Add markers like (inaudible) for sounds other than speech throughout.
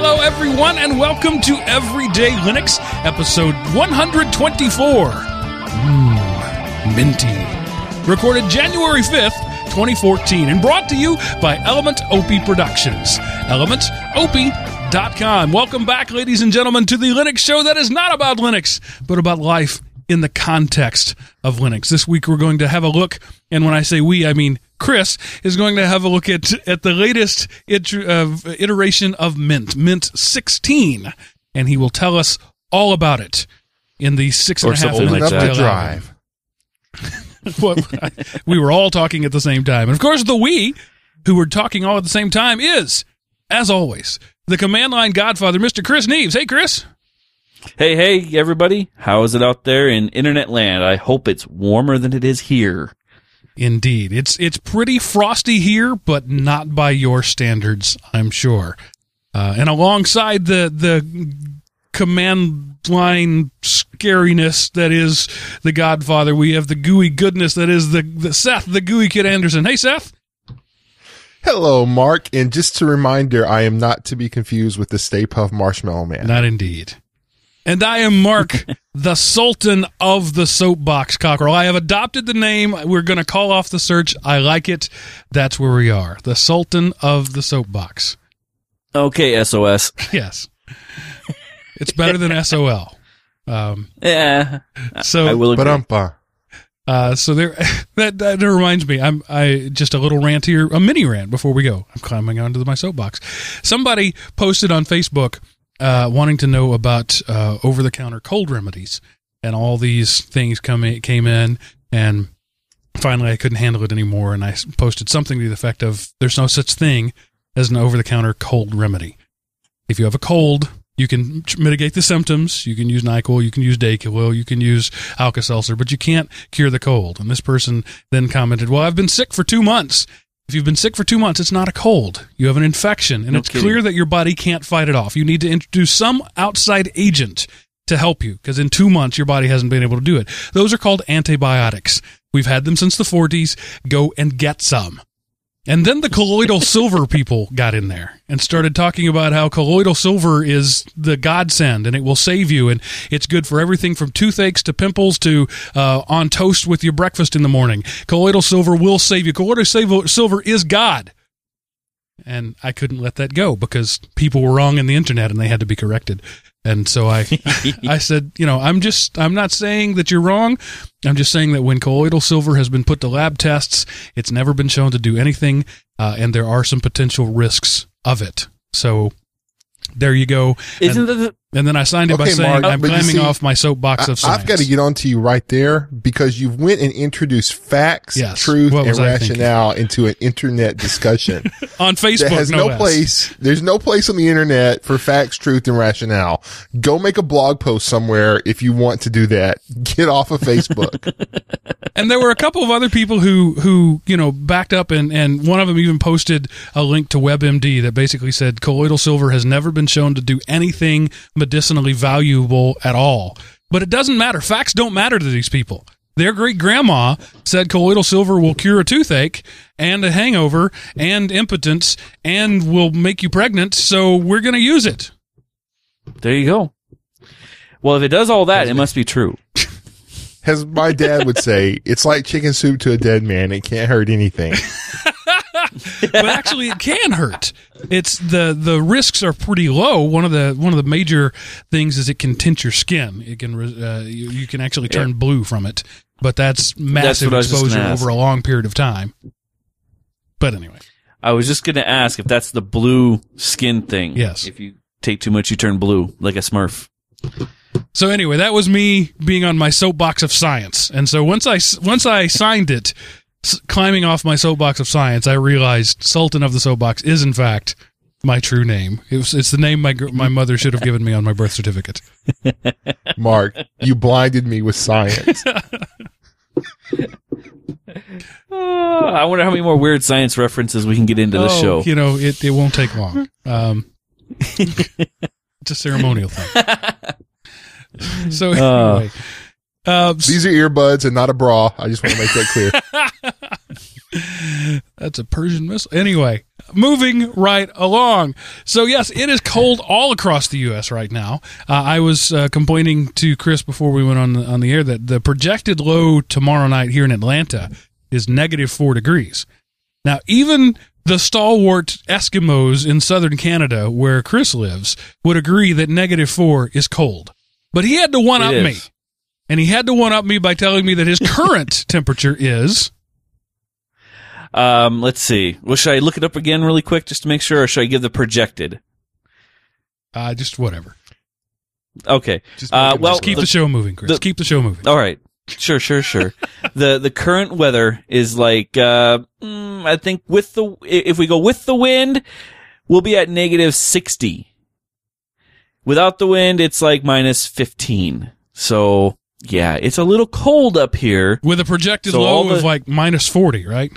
Hello, everyone, and welcome to Everyday Linux, episode 124. Mmm, minty. Recorded January 5th, 2014, and brought to you by Element Opie Productions. element ElementOpie.com. Welcome back, ladies and gentlemen, to the Linux show that is not about Linux, but about life in the context of Linux. This week, we're going to have a look, and when I say we, I mean Chris is going to have a look at at the latest iter- uh, iteration of Mint, Mint 16, and he will tell us all about it in the six and Or a half minutes like that that. we allow. drive. (laughs) What- we were all talking at the same time, and of course, the we who were talking all at the same time is, as always, the command line godfather, Mr. Chris Neves. Hey, Chris. Hey, hey, everybody. How is it out there in internet land? I hope it's warmer than it is here. Indeed, it's it's pretty frosty here, but not by your standards, I'm sure. Uh, and alongside the the command line scariness that is the Godfather, we have the gooey goodness that is the, the Seth, the gooey kid Anderson. Hey, Seth. Hello, Mark. And just a reminder, I am not to be confused with the Stay Puft Marshmallow Man. Not indeed. And I am Mark, (laughs) the Sultan of the Soapbox Cockrell. I have adopted the name. We're going to call off the search. I like it. That's where we are. The Sultan of the Soapbox. Okay, SOS. (laughs) Yes. it's better than SOL. Um, Yeah, so I will agree. But Uh, so there, (laughs) that, that reminds me. I'm I just a little rant here, a mini rant before we go. I'm climbing onto my soapbox. Somebody posted on Facebook uh, wanting to know about uh, over the counter cold remedies, and all these things come in, came in, and finally I couldn't handle it anymore, and I posted something to the effect of, "There's no such thing as an over the counter cold remedy. If you have a cold." You can mitigate the symptoms. You can use NyQuil. You can use Dayquil. You can use Alka-Seltzer, but you can't cure the cold. And this person then commented, "Well, I've been sick for two months. If you've been sick for two months, it's not a cold. You have an infection, and No it's kidding. clear that your body can't fight it off. You need to introduce some outside agent to help you, because in two months your body hasn't been able to do it. Those are called antibiotics. We've had them since the 40s. Go and get some." And then the colloidal silver people got in there and started talking about how colloidal silver is the godsend and it will save you and it's good for everything from toothaches to pimples to uh, on toast with your breakfast in the morning. Colloidal silver will save you. Colloidal silver, is God. And I couldn't let that go because people were wrong in the internet and they had to be corrected. And so I, (laughs) I said, you know, I'm just, I'm not saying that you're wrong. I'm just saying that when colloidal silver has been put to lab tests, it's never been shown to do anything, uh, and there are some potential risks of it. So there you go. Isn't and, that and then I signed it by saying Mark, I'm but climbing see, off my soapbox I, of science. I've got to get on to you right there because you went and introduced facts, Yes. truth, and was I thinking? rationale into an internet discussion (laughs) on Facebook. that has no, no place. There's no place on the internet for facts, truth, and rationale. Go make a blog post somewhere if you want to do that. Get off of Facebook. (laughs) and there were a couple of other people who who you know backed up and and one of them even posted a link to WebMD that basically said colloidal silver has never been shown to do anything medicinally valuable at all. But it doesn't matter. Facts don't matter to these people. Their great grandma said colloidal silver will cure a toothache and a hangover and impotence and will make you pregnant. So we're going to use it. there you go. Well, if it does all that, it must be true. As my dad would say, it's like chicken soup to a dead man. It can't hurt anything. (laughs) but actually it can hurt. It's the the risks are pretty low. One of the one of the major things is it can tint your skin. It can uh, you, you can actually turn blue from it, but that's massive what I was just exposure over a long period of time. But anyway, I was just going to ask if that's the blue skin thing. Yes. If you take too much, you turn blue like a Smurf. so anyway, that was me being on my soapbox of science. And so once I once I signed it, s- climbing off my soapbox of science, I realized Sultan of the Soapbox is in fact my true name. It was, it's the name my gr- my mother should have given me on my birth certificate. (laughs) Mark, you blinded me with science. Oh, (laughs) I wonder how many more weird science references we can get into this Oh, show. You know, it, it won't take long. Um, (laughs) it's a ceremonial thing. So Uh. anyway, uh, These are earbuds and not a bra. I just want to make that clear. (laughs) That's a Persian missile. Anyway, moving right along. So yes, it is cold all across the U.S. right now. Uh, I was uh, complaining to Chris before we went on the, on the air that the projected low tomorrow night here in Atlanta is negative four degrees. Now, even the stalwart Eskimos in southern Canada, where Chris lives, would agree that negative four is cold. But he had to one up It me. And he had to one up me by telling me that his current (laughs) temperature is Um, let's see. Well, should I look it up again really quick just to make sure, or should I give the projected? uh, just whatever. Okay. Just Uh, well, Just keep the- the, show moving, Chris. the- keep the show moving. All right. Sure, sure, sure. (laughs) the the current weather is like uh mm, I think with the if we go with the wind, we'll be at negative 60. Without the wind, it's like minus 15. So, yeah, it's a little cold up here. With a projected So low of like minus 40, right?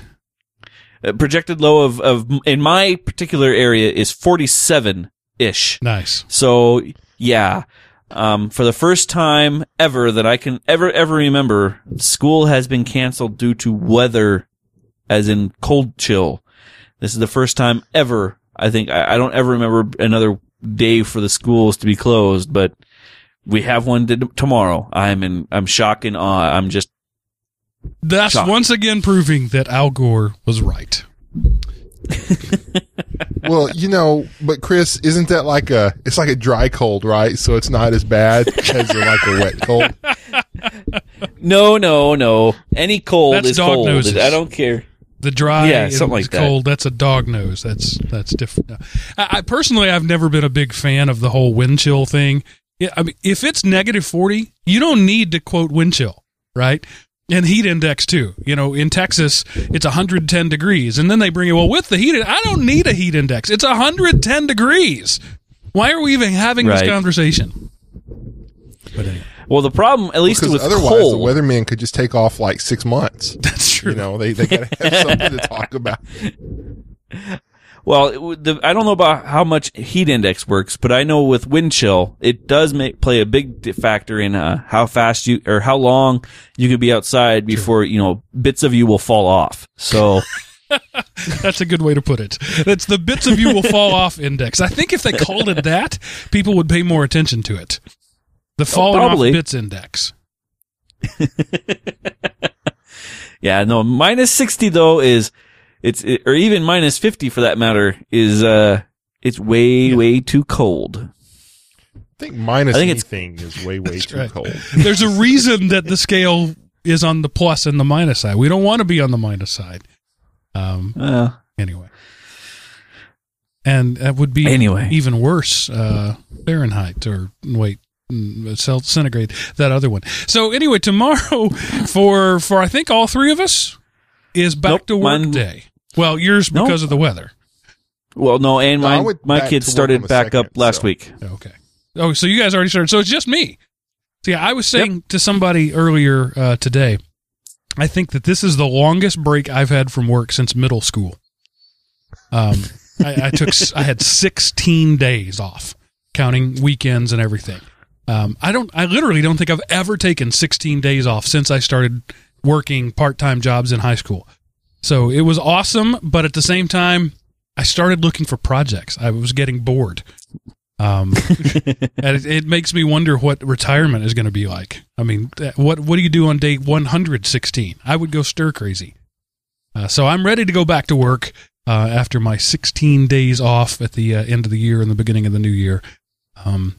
Projected low of of in my particular area is 47 ish. Nice. So yeah, um, for the first time ever that I can ever ever remember, school has been canceled due to weather, as in cold chill. This is the first time ever. I think I, I don't ever remember another day for the schools to be closed, but we have one t- tomorrow. I'm in. I'm shocked and awe. I'm just That's Shocked. once again proving that Al Gore was right. (laughs) well, you know, but Chris, isn't that like a? It's like a dry cold, right? So it's not as bad as a, like a wet cold. no, no, no. Any cold That's is dog cold. noses. I don't care. The dry Yeah, something like that. cold, that's a dog nose. That's that's different. I, I personally I've never been a big fan of the whole wind chill thing. Yeah, I mean if it's negative 40, you don't need to quote wind chill, right? And heat index too. You know, in Texas it's 110 degrees and then they bring it well with the heat I don't need a heat index. It's 110 degrees. Why are we even having this conversation? But anyway, Well, the problem, at least Because with otherwise, cold, the weatherman could just take off like six months. (laughs) that's true. You know, they they got to have something to talk about. (laughs) Well, it the, I don't know about how much heat index works, but I know with wind chill, it does make play a big factor in uh, how fast you or how long you could be outside before you know bits of you will fall off. So (laughs) That's a good way to put it. That's the bits of you will fall off index. I think if they called it that, people would pay more attention to it. The falling off probably. bits index. (laughs) yeah, no, minus sixty though is it's it, or even minus fifty for that matter is uh it's way way too cold. I think minus I think it's- anything is way way too right. cold. (laughs) There's a reason that the scale is on the plus and the minus side. We don't want to be on the minus side. Um. Uh, Anyway. And that would be Anyway. even worse, uh, Fahrenheit or wait, mm, centigrade, that other one. So anyway, tomorrow (laughs) for, for I think all three of us is back Nope, to work mine- day. Well, yours No. because of the weather. well, no, and No, my my kids started back second, up last so- week. Okay. Oh, so you guys already started. So it's just me. So yeah, I was saying to somebody earlier uh, today, I think that this is the longest break I've had from work since middle school. Um, I, I took s- I had 16 days off, counting weekends and everything. Um, I don't. I literally don't think I've ever taken 16 days off since I started working part time jobs in high school. So it was awesome, but at the same time, I started looking for projects. I was getting bored. Um, (laughs) and it, it makes me wonder what retirement is going to be like. I mean, what what do you do on day 116? I would go stir crazy. Uh, so I'm ready to go back to work uh, after my 16 days off at the uh, end of the year and the beginning of the new year. Um,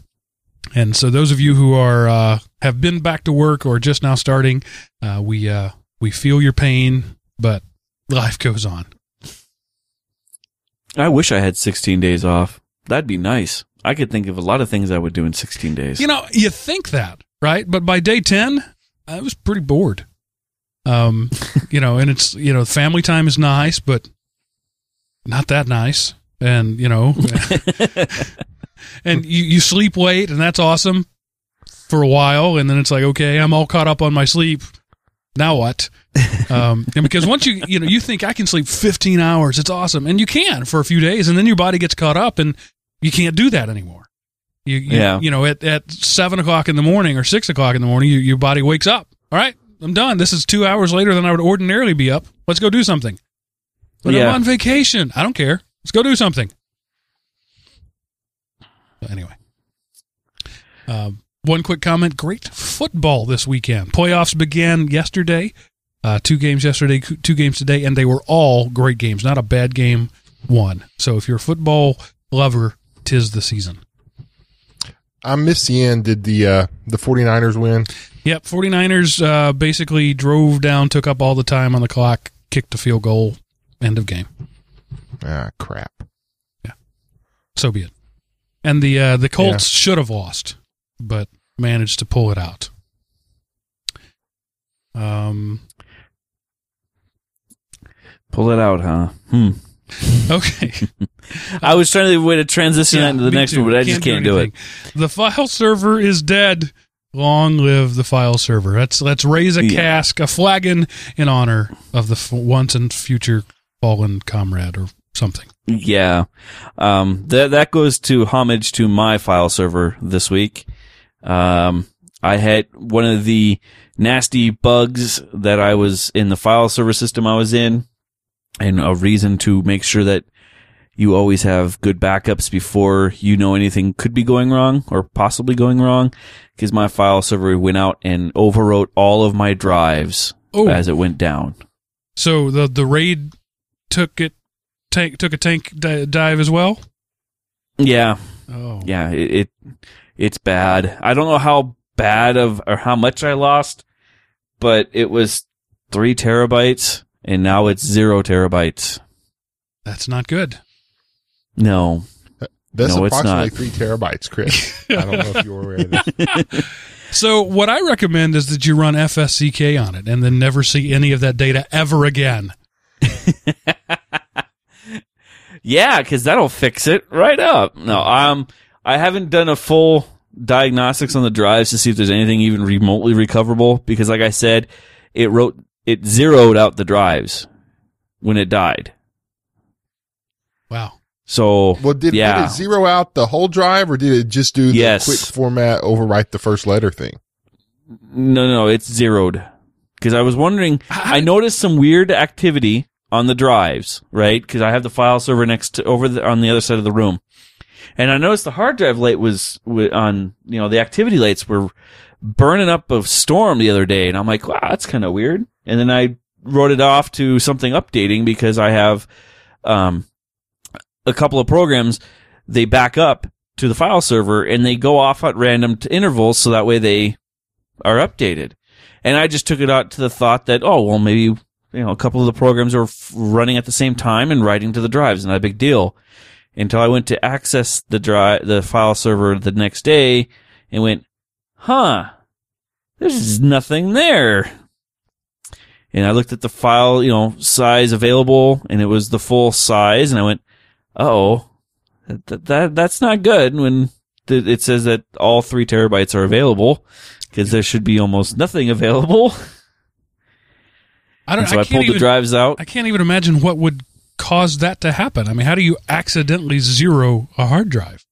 and so those of you who are uh, have been back to work or just now starting, uh, we uh, we feel your pain, but life goes on. I wish I had 16 days off. That'd be nice. I could think of a lot of things I would do in 16 days. You know, you think that, right? But by day 10, I was pretty bored. Um, (laughs) you know, and it's, you know, family time is nice, but not that nice. And, you know, (laughs) and you, you sleep late and that's awesome for a while. And then it's like, okay, I'm all caught up on my sleep. Now what? Um, (laughs) and because once you, you know, you think I can sleep 15 hours, it's awesome. And you can for a few days. And then your body gets caught up and you can't do that anymore. You, you, Yeah. you know, at, at seven o'clock in the morning or six o'clock in the morning, you, your body wakes up. All right, I'm done. This is two hours later than I would ordinarily be up. Let's go do something. But Yeah. I'm on vacation. I don't care. Let's go do something. So anyway, um, one quick comment. Great football this weekend. Playoffs began yesterday. Uh, two games yesterday, two games today, and they were all great games. Not a bad game. One. So if you're a football lover, tis the season. I missed the end. Did the uh, the 49ers win? Yep, 49ers uh, basically drove down, took up all the time on the clock, kicked a field goal, end of game. Ah, crap. Yeah. So be it. And the uh, the Colts should have lost, but managed to pull it out. Um. Pull it out, huh? Hmm. (laughs) Okay. (laughs) I was trying to way to transition that into the next too. one, but I just can't do it. The file server is dead. Long live the file server. Let's let's raise a Yeah. cask, a flagon in honor of the f- once and future fallen comrade or something. Yeah. Um, that, that goes to homage to my file server this week. Um, I had one of the nasty bugs that I was in the file server system I was in and a reason to make sure that you always have good backups before you know anything could be going wrong or possibly going wrong because my file server went out and overwrote all of my drives Oh, as it went down. so the the raid took it tank took a tank di- dive as well. Yeah. Oh, yeah, it, it it's bad. I don't know how bad of or how much I lost, but it was three terabytes, and now it's zero terabytes. that's not good. No, That's No, it's approximately not. three terabytes, Chris. (laughs) I don't know if you were aware of this. (laughs) So what I recommend is that you run FSCK on it and then never see any of that data ever again. (laughs) yeah, because that'll fix it right up. No, um, I haven't done a full diagnostics on the drives to see if there's anything even remotely recoverable. Because, like I said, it wrote it zeroed out the drives when it died. Wow. So, Well, did, yeah. did it zero out the whole drive, or did it just do the Yes. quick format overwrite the first letter thing? No, no, it's zeroed. Because I was wondering, How I noticed some weird activity on the drives, right? Because I have the file server next to over the, on the other side of the room, and I noticed the hard drive light was on. You know, the activity lights were burning up a storm the other day, and I'm like, wow, that's kind of weird. And then I wrote it off to something updating because I have um a couple of programs they back up to the file server and they go off at random intervals so that way they are updated. And I just took it out to the thought that, oh, well, maybe, you know, a couple of the programs are f- running at the same time and writing to the drives, not a big deal. Until I went to access the drive, the file server the next day and went, huh, there's nothing there. And I looked at the file, you know, size available and it was the full size and I went, oh, that, that, that's not good when th- it says that all three terabytes are available because there should be almost nothing available. I don't. And so I, I, pulled even, the drives out. I can't even imagine what would cause that to happen. I mean, how do you accidentally zero a hard drive?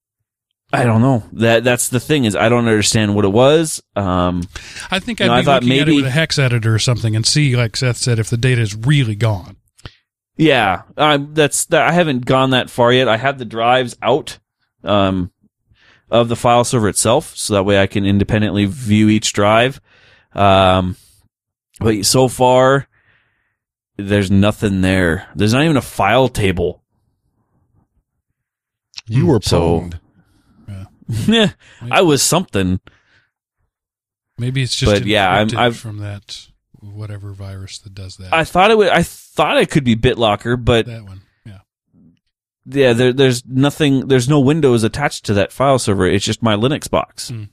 I don't know. That that's the thing is I don't understand what it was. Um, I think I'd know, be I thought looking at it maybe- with a hex editor or something and see, like Seth said, if the data is really gone. yeah, I, that's that. I haven't gone that far yet. I have the drives out um, of the file server itself, so that way I can independently view each drive. Um, but so far, there's nothing there. There's not even a file table. You were So- pwned. (laughs) Yeah, I was something. Maybe it's just But, yeah, I'm- I've- from that whatever virus that does that. I thought it would. I thought it could be BitLocker, but that one. Yeah. yeah, there, there's nothing. There's no Windows attached to that file server. It's just my Linux box. Hmm.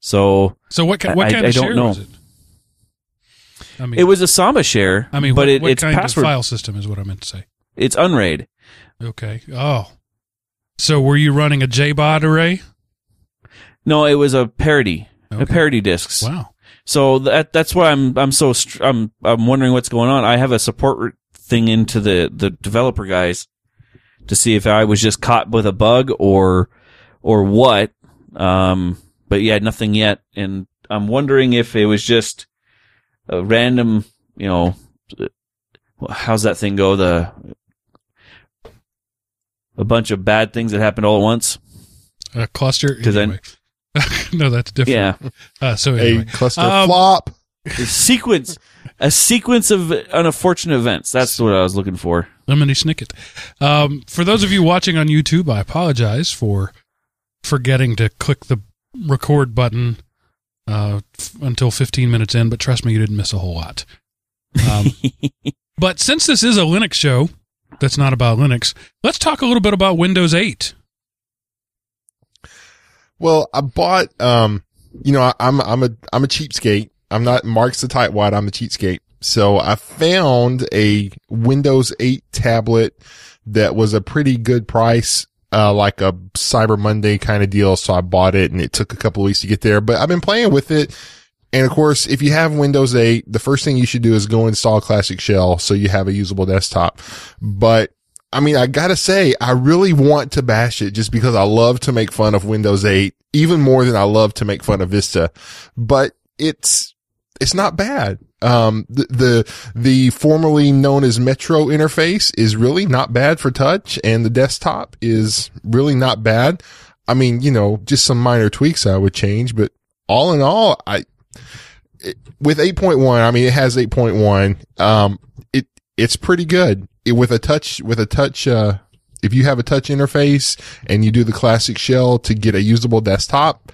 So So what ki- what I- kind I of don't share know. was it? I mean, it was a Samba share. I mean, but what, it, what it's kind password. of file system is what I meant to say. It's Unraid. Okay. Oh. So were you running a JBOD array? No, it was a parity. A parity discs. Wow. So that that's why I'm I'm so str- I'm I'm wondering what's going on. I have a support thing into the the developer guys to see if I was just caught with a bug or or what. Um, but yeah, nothing yet. And I'm wondering if it was just a random, you know, how's that thing go? The a bunch of bad things that happened all at once. A cluster. 'Cause then- Anyway. (laughs) no, that's different. Yeah, Uh, so A cluster Um, flop. a sequence, a sequence of unfortunate events. That's what I was looking for. Lemony Snicket. Um, for those of you watching on YouTube, I apologize for forgetting to click the record button uh, f- until 15 minutes in, but trust me, you didn't miss a whole lot. Um, (laughs) but since this is a Linux show that's not about Linux, let's talk a little bit about Windows 8. Well, I bought, um, you know, I, I'm, I'm a, I'm a cheapskate. I'm not Mark's the tightwad. I'm a cheapskate. So I found a Windows 8 tablet that was a pretty good price, uh, like a Cyber Monday kind of deal. So I bought it and it took a couple weeks to get there, but I've been playing with it. And of course, if you have Windows 8, the first thing you should do is go install Classic Shell so you have a usable desktop. But I mean, I gotta say, I really want to bash it just because I love to make fun of Windows 8 even more than I love to make fun of Vista. But it's, it's not bad. Um, the, the, the formerly known as Metro interface is really not bad for touch and the desktop is really not bad. I mean, you know, just some minor tweaks I would change, but all in all, I, it, with 8.1, I mean, it has 8.1. Um, it, it's pretty good it, with a touch, with a touch, uh, if you have a touch interface and you do the classic shell to get a usable desktop,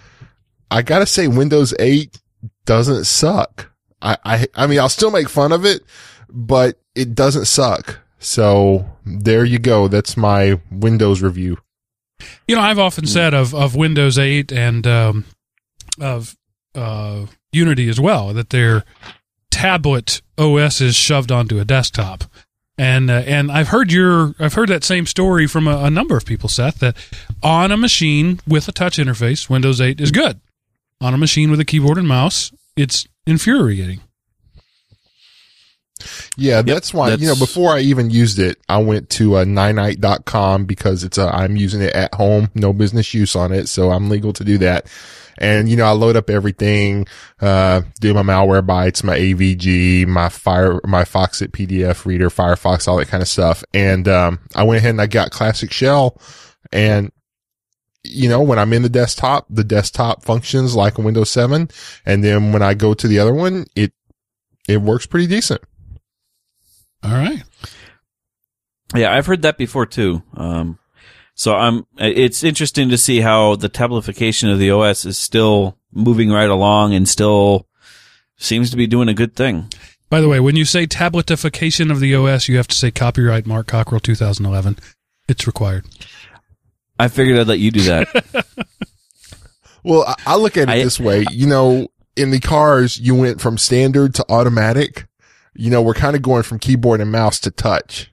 I gotta say Windows 8 doesn't suck. I, I, I mean, I'll still make fun of it, but it doesn't suck. So there you go. That's my Windows review. You know, I've often said of, of Windows 8 and um, of uh, Unity as well that their tablet OS is shoved onto a desktop. And uh, and I've heard your I've heard that same story from a, a number of people, Seth, that on a machine with a touch interface, Windows 8 is good. On a machine with a keyboard and mouse, it's infuriating. Yeah, that's why, you know, before I even used it, I went to uh, Ninite.com because it's a, I'm using it at home, no business use on it. So I'm legal to do that. And, you know, I load up everything, uh, do my Malwarebytes, my AVG, my fire, my Foxit PDF reader, Firefox, all that kind of stuff. And, um, I went ahead and I got classic shell and, you know, when I'm in the desktop, the desktop functions like a Windows 7. And then when I go to the other one, it, it works pretty decent. All right. Yeah, I've heard that before too. Um, so I'm. It's interesting to see how the tabletification of the OS is still moving right along and still seems to be doing a good thing. By the way, when you say tabletification of the OS, you have to say copyright Mark Cockrell 2011. It's required. I figured I'd let you do that. (laughs) Well, I, I look at it I- this way. You know, in the cars, you went from standard to automatic. You know, we're kind of going from keyboard and mouse to touch.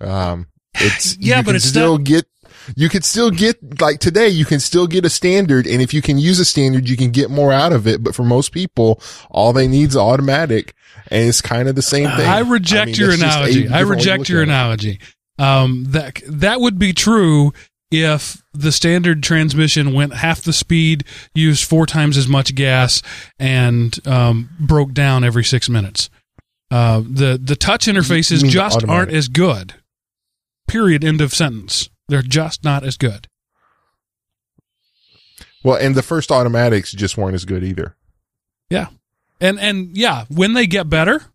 Um, (laughs) it's Yeah, but it's still get. You can still get like today. You can still get a standard, and if you can use a standard, you can get more out of it. But for most people, all they need is automatic, and it's kind of the same thing. I reject mean, your that's just a analogy. I different way to reject your it. analogy. Um, that that would be true if the standard transmission went half the speed, used four times as much gas, and um, broke down every six minutes. Uh, the the touch interfaces just aren't as good. Period. End of sentence. They're just not as good. Well, and the first automatics just weren't as good either. Yeah, and and yeah, when they get better,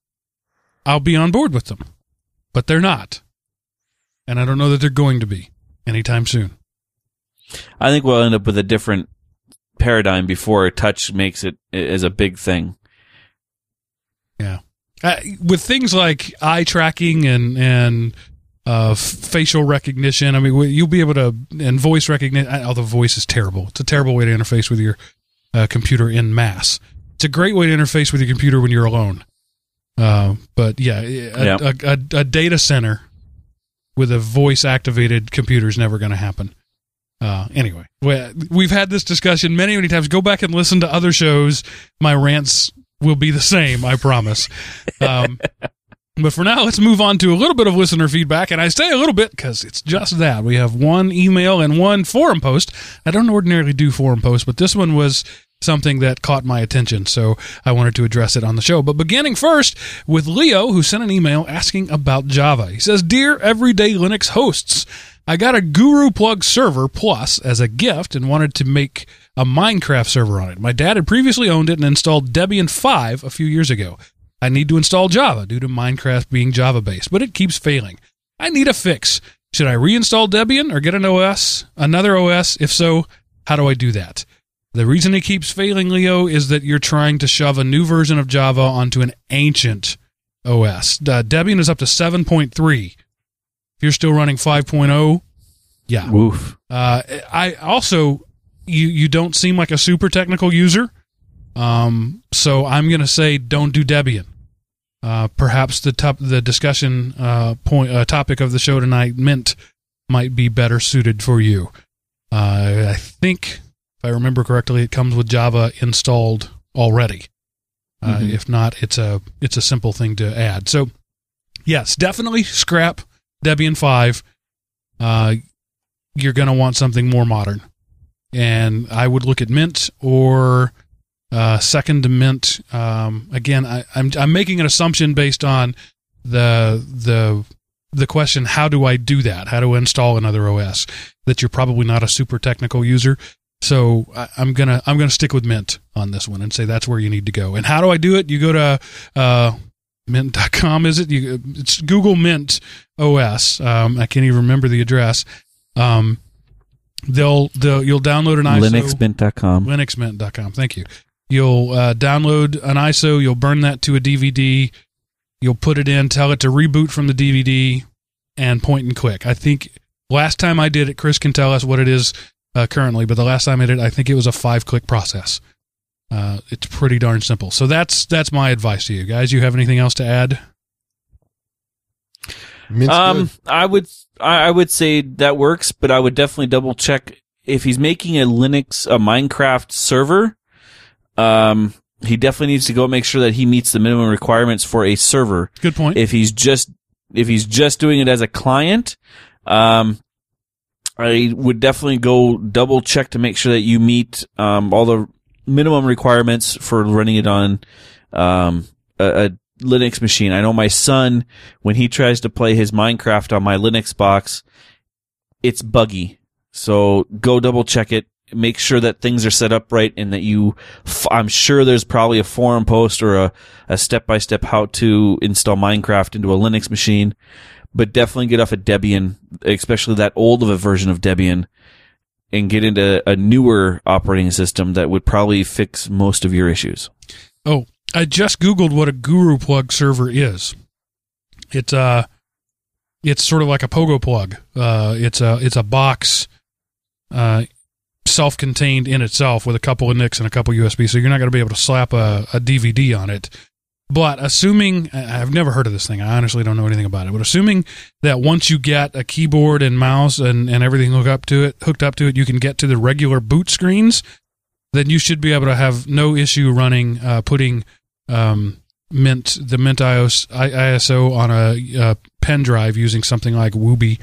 I'll be on board with them. But they're not. And I don't know that they're going to be anytime soon. I think we'll end up with a different paradigm before touch makes it as a big thing. Uh, with things like eye tracking and and uh, f- facial recognition, I mean, you'll be able to and voice recognition. Although the voice is terrible, it's a terrible way to interface with your uh, computer in mass. It's a great way to interface with your computer when you're alone. Uh, but yeah, a, Yeah. A, a, a data center with a voice activated computer is never going to happen. Uh, anyway, we- we've had this discussion many, many times. Go back and listen to other shows. My rants will be the same, I promise. Um, (laughs) but for now, let's move on to a little bit of listener feedback. And I say a little bit because it's just that. We have one email and one forum post. I don't ordinarily do forum posts, but this one was something that caught my attention, so I wanted to address it on the show. But beginning first with Leo, who sent an email asking about Java. He says, Dear Everyday Linux hosts, I got a Guru Plug server plus as a gift and wanted to make a Minecraft server on it. My dad had previously owned it and installed Debian 5 a few years ago. I need to install Java due to Minecraft being Java based, but it keeps failing. I need a fix. Should I reinstall Debian or get an OS, another OS? If so, how do I do that? The reason it keeps failing, Leo, is that you're trying to shove a new version of Java onto an ancient OS. Uh, Debian is up to 7.3. If you're still running 5.0, yeah. Woof. Uh, I also, you you don't seem like a super technical user, um, so I'm going to say don't do Debian. Uh, perhaps the top the discussion uh, point uh, topic of the show tonight Mint might be better suited for you. Uh, I think, if I remember correctly, it comes with Java installed already. Uh, Mhm. If not, it's a it's a simple thing to add. So, yes, definitely scrap Debian five. Uh, you're going to want something more modern, and I would look at Mint or uh, second to Mint. Um, again, I, I'm I'm making an assumption based on the the the question: How do I do that? How do I install another OS? That you're probably not a super technical user. So I, I'm gonna I'm gonna stick with Mint on this one and say that's where you need to go. And how do I do it? You go to uh, mint.com. Is it? You, it's Google Mint OS. Um, I can't even remember the address. Um, they'll they'll you'll download an ISO. LinuxMint.com. LinuxMint.com. Thank you. You'll uh, download an ISO. You'll burn that to a DVD. You'll put it in. Tell it to reboot from the DVD, and point and click. I think last time I did it, Chris can tell us what it is uh, currently. But the last time I did I think it was a five click process. Uh, it's pretty darn simple. So that's that's my advice to you guys. You have anything else to add? Mint's Um, good. I would I I would say that works, but I would definitely double check if he's making a Linux a Minecraft server. Um, he definitely needs to go make sure that he meets the minimum requirements for a server. Good point. If he's just if he's just doing it as a client, um, I would definitely go double check to make sure that you meet um, all the minimum requirements for running it on um, a, a Linux machine. I know my son when he tries to play his Minecraft on my Linux box, it's buggy. So go double check it. Make sure that things are set up right and that you, f- I'm sure there's probably a forum post or a, a step-by-step how to install Minecraft into a Linux machine, but definitely get off a Debian, especially that old of a version of Debian and get into a newer operating system that would probably fix most of your issues. Oh, I just googled what a Guru plug server is. It's uh it's sort of like a pogo plug. Uh it's a it's a box uh self-contained in itself with a couple of NICs and a couple of USB. So you're not going to be able to slap a, a DVD on it. But assuming I've never heard of this thing, I honestly don't know anything about it. But assuming that once you get a keyboard and mouse and, and everything hooked up to it, hooked up to it, you can get to the regular boot screens then you should be able to have no issue running uh, putting um, Mint the Mint IOS, ISO on a, uh pen drive using something like Wubi.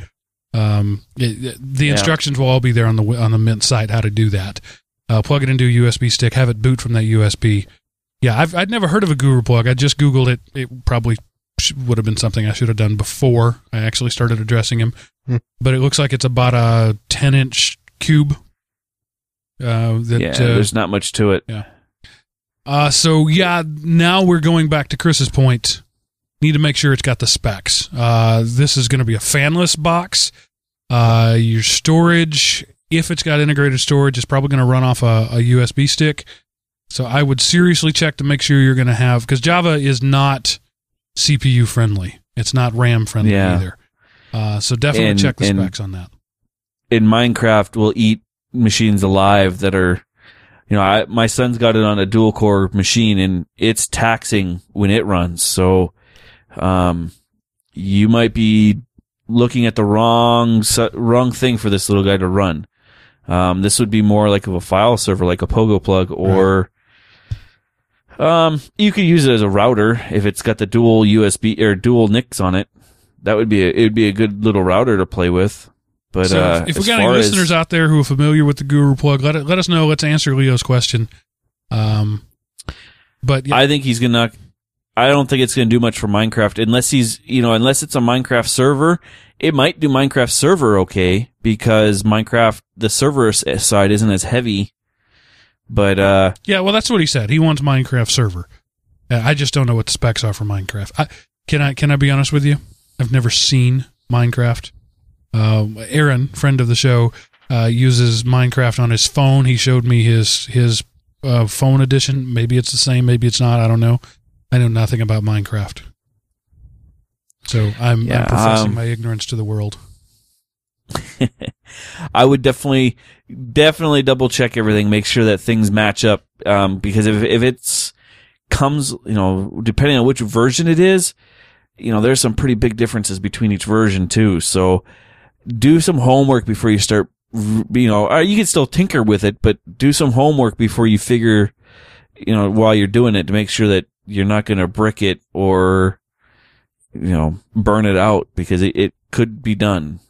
Um, it- the Yeah. instructions will all be there on the on the Mint site how to do that. Uh, plug it into a USB stick, have it boot from that USB. Yeah, I've I'd never heard of a Guru plug. I just googled it. It probably would have been something I should have done before I actually started addressing him. Hmm. But it looks like it's about a ten inch cube. Uh, that yeah, uh, there's not much to it. Yeah. uh, so yeah, now we're going back to Chris's point. Need to make sure it's got the specs. Uh, this is going to be a fanless box. Uh, your storage, if it's got integrated storage, is probably going to run off a, a USB stick. So I would seriously check to make sure you're going to have because Java is not CPU friendly. It's not RAM friendly Yeah. either. Uh, so definitely And- check the specs on that. in Minecraft will eat machines alive that are, you know, I, my son's got it on a dual core machine and it's taxing when it runs. So, um, you might be looking at the wrong, wrong thing for this little guy to run. Um, this would be more like of a file server, like a Pogo plug or, um, you could use it as a router if it's got the dual USB or dual NICs on it. That would be a, it would be a good little router to play with. But so uh, if, if we got any far as- listeners out there who are familiar with the Guru plug, let it, let us know. Let's answer Leo's question. Um, but yeah, I think he's gonna. I don't think it's gonna do much for Minecraft unless he's, you know, unless it's a Minecraft server. It might do Minecraft server okay because Minecraft the server side isn't as heavy. But uh, yeah. Well, that's what he said. He wants Minecraft server. Uh, I just don't know what the specs are for Minecraft. I, can I can I be honest with you? I've never seen Minecraft. Uh, Aaron, friend of the show, uh, uses Minecraft on his phone. He showed me his his uh, phone edition. Maybe it's the same. Maybe it's not. I don't know. I know nothing about Minecraft. So I'm, Yeah, I'm professing um, my ignorance to the world. (laughs) I would definitely, definitely double check everything, make sure that things match up. Um, because if, if it's comes, you know, depending on which version it is, you know, there's some pretty big differences between each version too. So do some homework before you start, you know, uh, you can still tinker with it, but do some homework before you figure, you know, while you're doing it to make sure that you're not going to brick it or, you know, burn it out because it, it could be done.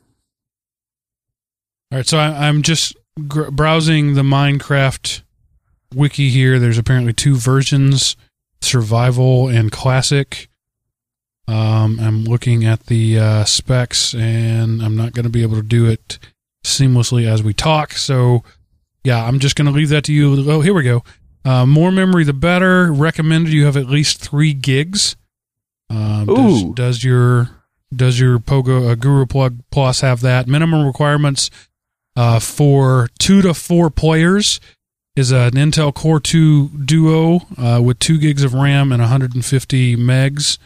All right, so I, I'm just gr- browsing the Minecraft wiki here. There's apparently two versions: survival and classic. Um, I'm looking at the uh, specs, and I'm not going to be able to do it seamlessly as we talk. So, yeah, I'm just going to leave that to you. Oh, here we go. Uh, more memory, the better. Recommended you have at least three gigs. Uh, does, Ooh. does your does your Pogo uh, Guru Plug Plus have that? Minimum requirements uh, for two to four players is an Intel Core 2 Duo uh, with two gigs of RAM and 150 megs.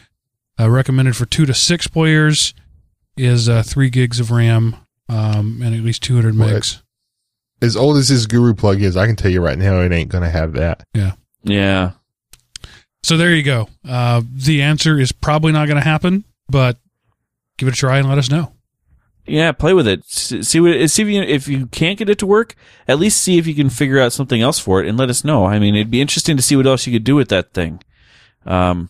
Uh, recommended for two to six players is uh, three gigs of RAM um, and at least 200 What? megs. As old as this Guru plug is, I can tell you right now, it ain't gonna have that. Yeah. Yeah. So there you go. Uh, the answer is probably not going to happen, but give it a try and let us know. Yeah, play with it. See what see if you if you can't get it to work, at least see if you can figure out something else for it and let us know. I mean, it'd be interesting to see what else you could do with that thing. Um,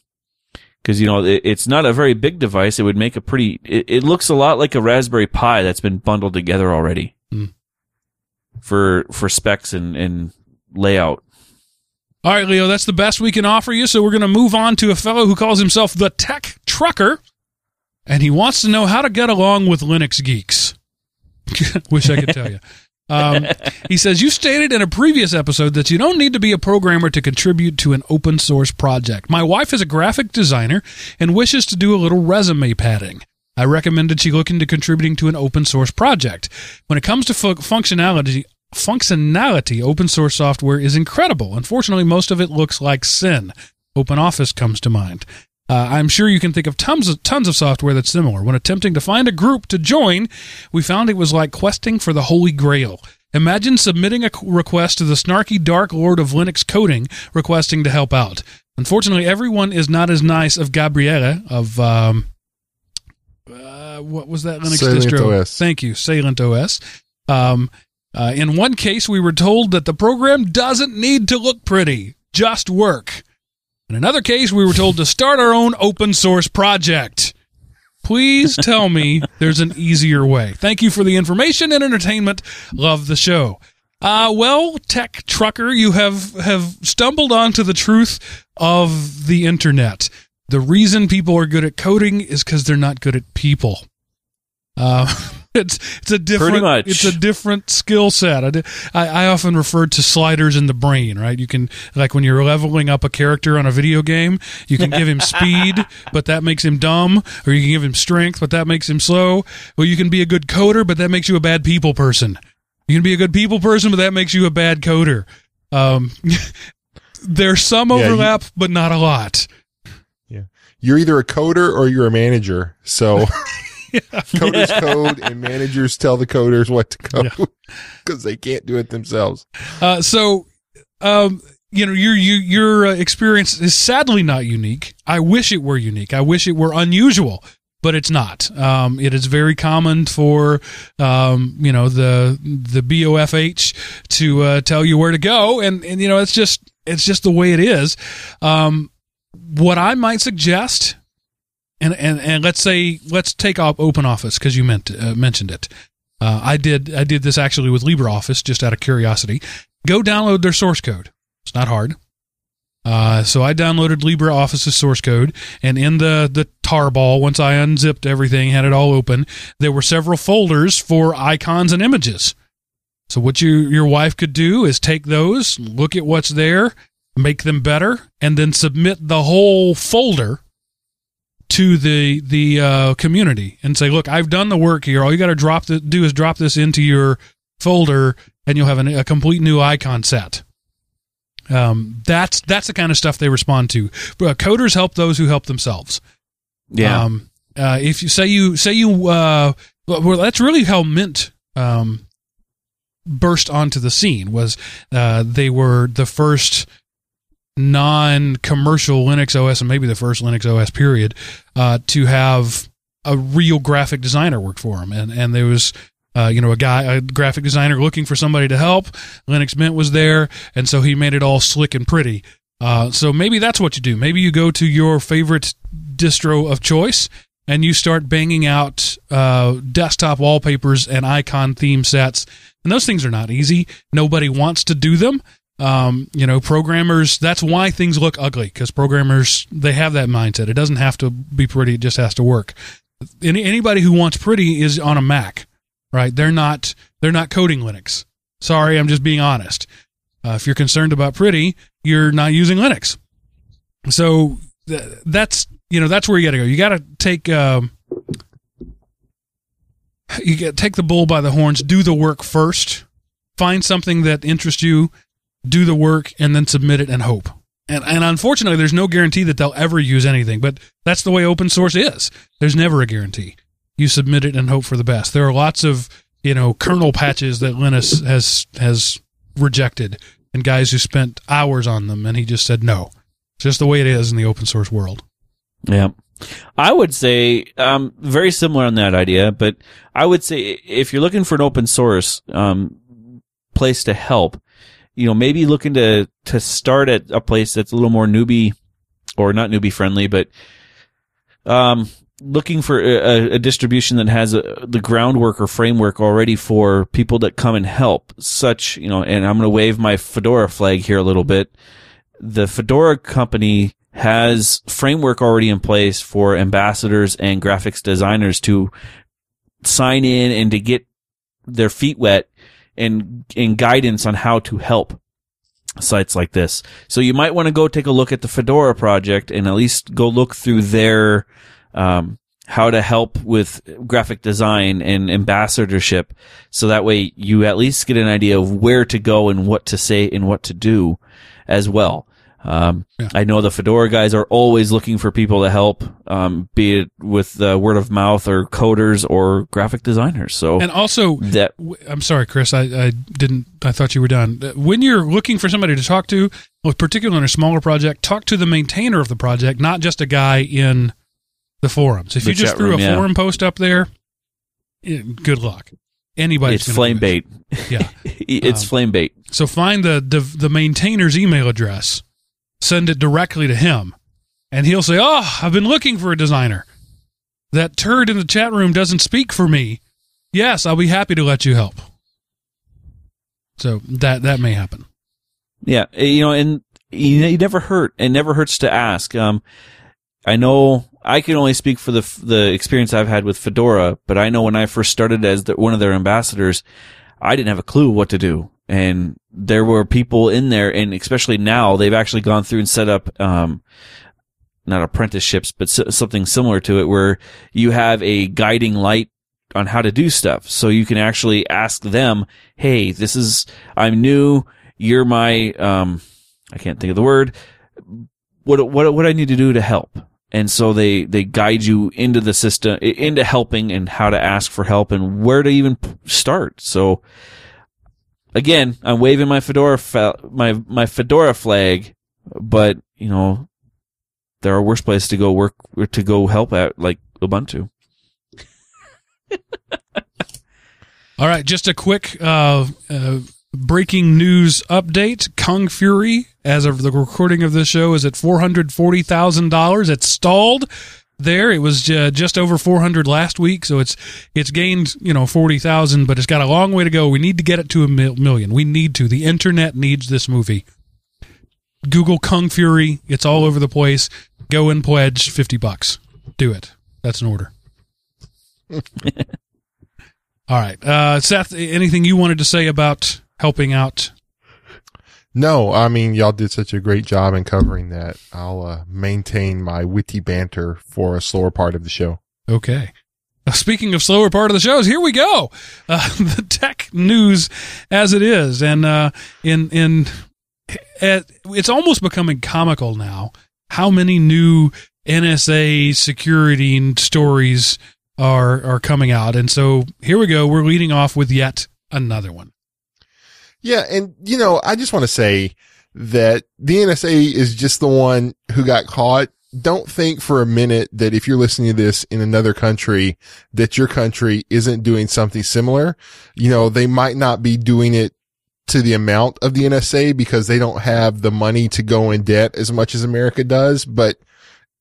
because you know it, it's not a very big device. It would make a pretty. It, it looks a lot like a Raspberry Pi that's been bundled together already. Hmm. For for specs and and layout. All right, Leo, that's the best we can offer you. So we're going to move on to a fellow who calls himself the Tech Trucker, and he wants to know how to get along with Linux geeks. (laughs) Wish I could tell you. Um, he says, You stated in a previous episode that you don't need to be a programmer to contribute to an open source project. My wife is a graphic designer and wishes to do a little resume padding. I recommended she look into contributing to an open source project. When it comes to fu- functionality, functionality, open source software is incredible. Unfortunately, most of it looks like sin. OpenOffice comes to mind. Uh, I'm sure you can think of tons of tons of software that's similar. When attempting to find a group to join, we found it was like questing for the Holy Grail. Imagine submitting a request to the snarky Dark Lord of Linux coding, requesting to help out. Unfortunately, everyone is not as nice of Gabriele of um, uh, what was that Linux Salent distro? OS. Thank you, SalentOS. Um, uh, in one case, we were told that the program doesn't need to look pretty, just work. In another case, we were told to start our own open source project. Please tell me there's an easier way. Thank you for the information and entertainment. Love the show. Uh, well, tech trucker, you have, have stumbled onto the truth of the internet. The reason people are good at coding is because they're not good at people. Uh, (laughs) it's it's a different Pretty much. it's a different skill set. I, I I often refer to sliders in the brain. Right, you can like when you're leveling up a character on a video game, you can give him (laughs) speed, but that makes him dumb, or you can give him strength, but that makes him slow. Well, you can be a good coder, but that makes you a bad people person. You can be a good people person, but that makes you a bad coder. Um, (laughs) there's some Yeah, you- overlap, but not a lot. Yeah, you're either a coder or you're a manager. So (laughs) (laughs) coders code and managers tell the coders what to code because (laughs) they can't do it themselves. Uh, so, um, you know, your your your uh, experience is sadly not unique. I wish it were unique. I wish it were unusual, but it's not. Um, it is very common for um, you know the the BOFH to uh, tell you where to go, and and you know it's just it's just the way it is. Um, what I might suggest. And, and, and let's say let's take up Open Office because you meant uh, mentioned it. Uh, I did I did this actually with LibreOffice just out of curiosity. Go download their source code. It's not hard. Uh, so I downloaded LibreOffice's source code, and in the the tarball, once I unzipped everything, had it all open, there were several folders for icons and images. So what you your wife could do is take those, look at what's there, make them better, and then submit the whole folder to the the uh, community and say, "Look, I've done the work here. All you got to drop the, do is drop this into your folder, and you'll have an, a complete new icon set." Um, that's that's the kind of stuff they respond to. Uh, coders help those who help themselves. Yeah. Um, uh, if you say you say you uh, well, that's really how Mint um, burst onto the scene. Was uh, they were the first non-commercial Linux OS and maybe the first Linux OS period uh, to have a real graphic designer work for them, and and there was. Uh, you know, a guy, a graphic designer looking for somebody to help. Linux Mint was there, and so he made it all slick and pretty. Uh, so maybe that's what you do. Maybe you go to your favorite distro of choice and you start banging out uh, desktop wallpapers and icon theme sets. And those things are not easy. Nobody wants to do them. Um, you know, programmers, that's why things look ugly because programmers, they have that mindset. It doesn't have to be pretty, it just has to work. Any, anybody who wants pretty is on a Mac, right? They're not, they're not coding Linux. Sorry, I'm just being honest. Uh, if you're concerned about pretty, you're not using Linux. So th- that's you know that's where you got to go. You got to take um, you got take the bull by the horns. Do the work first. Find something that interests you. Do the work and then submit it and hope. And and unfortunately, there's no guarantee that they'll ever use anything. But that's the way open source is. There's never a guarantee. You submit it and hope for the best. There are lots of you know kernel patches that Linus has has rejected and guys who spent hours on them and he just said no. It's just the way it is in the open source world. Yeah. I would say um, very similar on that idea, but I would say if you're looking for an open source um, place to help, you know, maybe looking to to start at a place that's a little more newbie or not newbie friendly, but um, looking for a, a distribution that has a, the groundwork or framework already for people that come and help. Such, you know, and I'm going to wave my Fedora flag here a little bit. The Fedora company has framework already in place for ambassadors and graphics designers to sign in and to get their feet wet and, and guidance on how to help sites like this. So you might want to go take a look at the Fedora project and at least go look through their, um, how to help with graphic design and ambassadorship. So that way you at least get an idea of where to go and what to say and what to do as well. Um, Yeah. I know the Fedora guys are always looking for people to help, um, be it with uh, word of mouth or coders or graphic designers. So And also, that I'm sorry, Chris. I, I didn't. I thought you were done. Uh, When you're looking for somebody to talk to, well, particularly in a smaller project, talk to the maintainer of the project, not just a guy in the forums. If The you just threw room, a yeah. forum post up there, eh, good luck. Anybody, it's flame bait. Yeah. (laughs) it's Um, flame bait. So find the, the the maintainer's email address, send it directly to him, and he'll say, "Oh, I've been looking for a designer. That turd in the chat room doesn't speak for me. Yes, I'll be happy to let you help." So that that may happen. Yeah, eh, you know, and you, never hurt. It never hurts to ask. Um, I know I can only speak for the the experience I've had with Fedora, but I know when I first started as the, one of their ambassadors, I didn't have a clue what to do, and there were people in there, and especially now they've actually gone through and set up. Um, not apprenticeships, but something similar to it where you have a guiding light on how to do stuff. So you can actually ask them, Hey, this is, I'm new. You're my, um, I can't think of the word. What, what, what I need to do to help. And so they, they guide you into the system, into helping and how to ask for help and where to even start. So again, I'm waving my Fedora, fa- my, my Fedora flag, but you know, there are worse places to go work, or to go help at, like Ubuntu. (laughs) All right, just a quick uh, uh, breaking news update. Kung Fury, as of the recording of this show, is at four hundred forty thousand dollars. It's stalled there. It was uh, just over four hundred last week, so it's it's gained you know forty thousand, but it's got a long way to go. We need to get it to a mil- million. We need to. The internet needs this movie. Google Kung Fury. It's all over the place. Go and pledge 50 bucks. Do it. That's an order. (laughs) all right. Uh, Seth, anything you wanted to say about helping out? No, I mean, y'all did such a great job in covering that. I'll uh, maintain my witty banter for a slower part of the show. Okay. Uh, Speaking of slower part of the shows, here we go. Uh, (laughs) the tech news as it is, and uh, in in it, it's almost becoming comical now. How many new NSA security stories are are coming out, and so here we go. We're leading off with yet another one. Yeah, and you know, I just want to say that the NSA is just the one who got caught. Don't think for a minute that if you're listening to this in another country, that your country isn't doing something similar. You know, they might not be doing it to the amount of the NSA because they don't have the money to go in debt as much as America does, but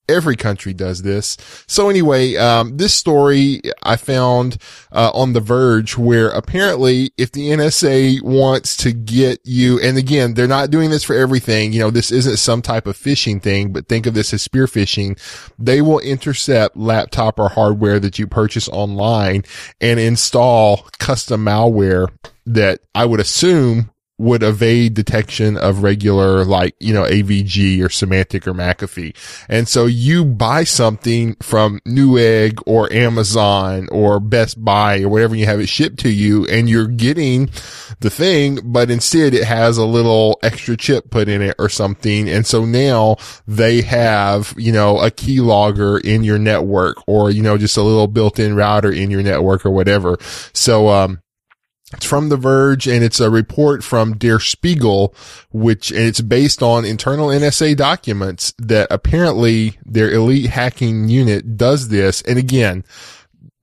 every country does this. So anyway, um, this story I found uh, on The Verge, where apparently, if the NSA wants to get you, and again, they're not doing this for everything. You know, this isn't some type of phishing thing, but think of this as spear phishing. They will intercept laptop or hardware that you purchase online and install custom malware that I would assume would evade detection of regular, like, you know, AVG or Symantec or McAfee. And so you buy something from Newegg or Amazon or Best Buy or whatever you have it shipped to you and you're getting the thing, but instead it has a little extra chip put in it or something. And so now they have, you know, a keylogger in your network or, you know, just a little built-in router in your network or whatever. So, um, it's from The Verge and it's a report from Der Spiegel, which, and it's based on internal NSA documents that apparently their elite hacking unit does this. And again,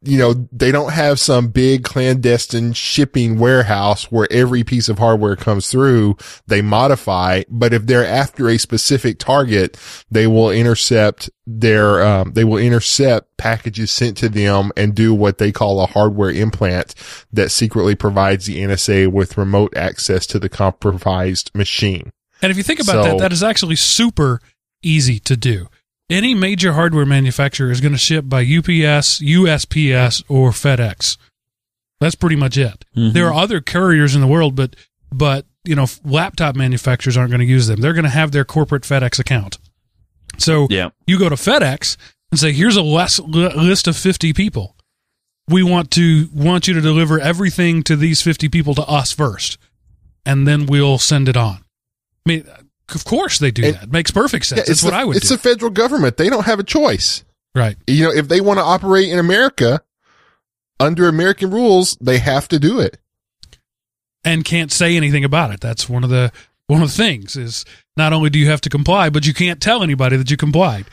you know, they don't have some big clandestine shipping warehouse where every piece of hardware comes through. They modify, but if they're after a specific target, they will intercept their, um, they will intercept packages sent to them and do what they call a hardware implant that secretly provides the NSA with remote access to the compromised machine. And if you think about So- that, that is actually super easy to do. Any major hardware manufacturer is going to ship by UPS, USPS, or FedEx. That's pretty much it. Mhm. There are other couriers in the world, but but you know, laptop manufacturers aren't going to use them. They're going to have their corporate FedEx account. So Yeah. you go to FedEx and say, "Here's a less, li- list of 50 people. We want to want you to deliver everything to these 50 people to us first, and then we'll send it on." I mean, of course they do And- that. Makes perfect sense. Yeah, That's it's what the, I would It's do. the federal government. They don't have a choice. right. You know, if they want to operate in America under American rules, they have to do it. and can't say anything about it. That's one of the one of the things is not only do you have to comply, but you can't tell anybody that you complied.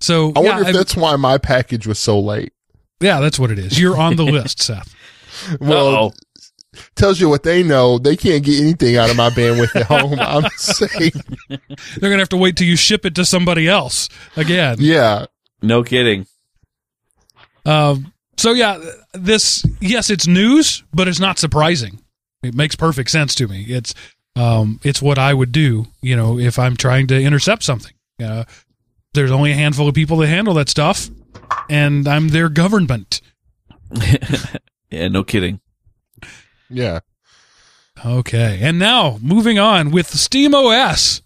So I yeah, wonder if I- that's why my package was so late. yeah, that's what it is. You're on the list, Seth. (laughs) Well, Uh-oh. Tells you what they know. They can't get anything out of my bandwidth at (laughs) home. I'm safe. They're gonna have to wait till you ship it to somebody else again. Yeah. No kidding. Um, so yeah, this yes, it's news, but it's not surprising. It makes perfect sense to me. It's um, it's what I would do, you know, if I'm trying to intercept something. Uh, there's only a handful of people that handle that stuff, and I'm their government. (laughs) yeah, no kidding. Yeah. Okay, and now moving on with Steam OS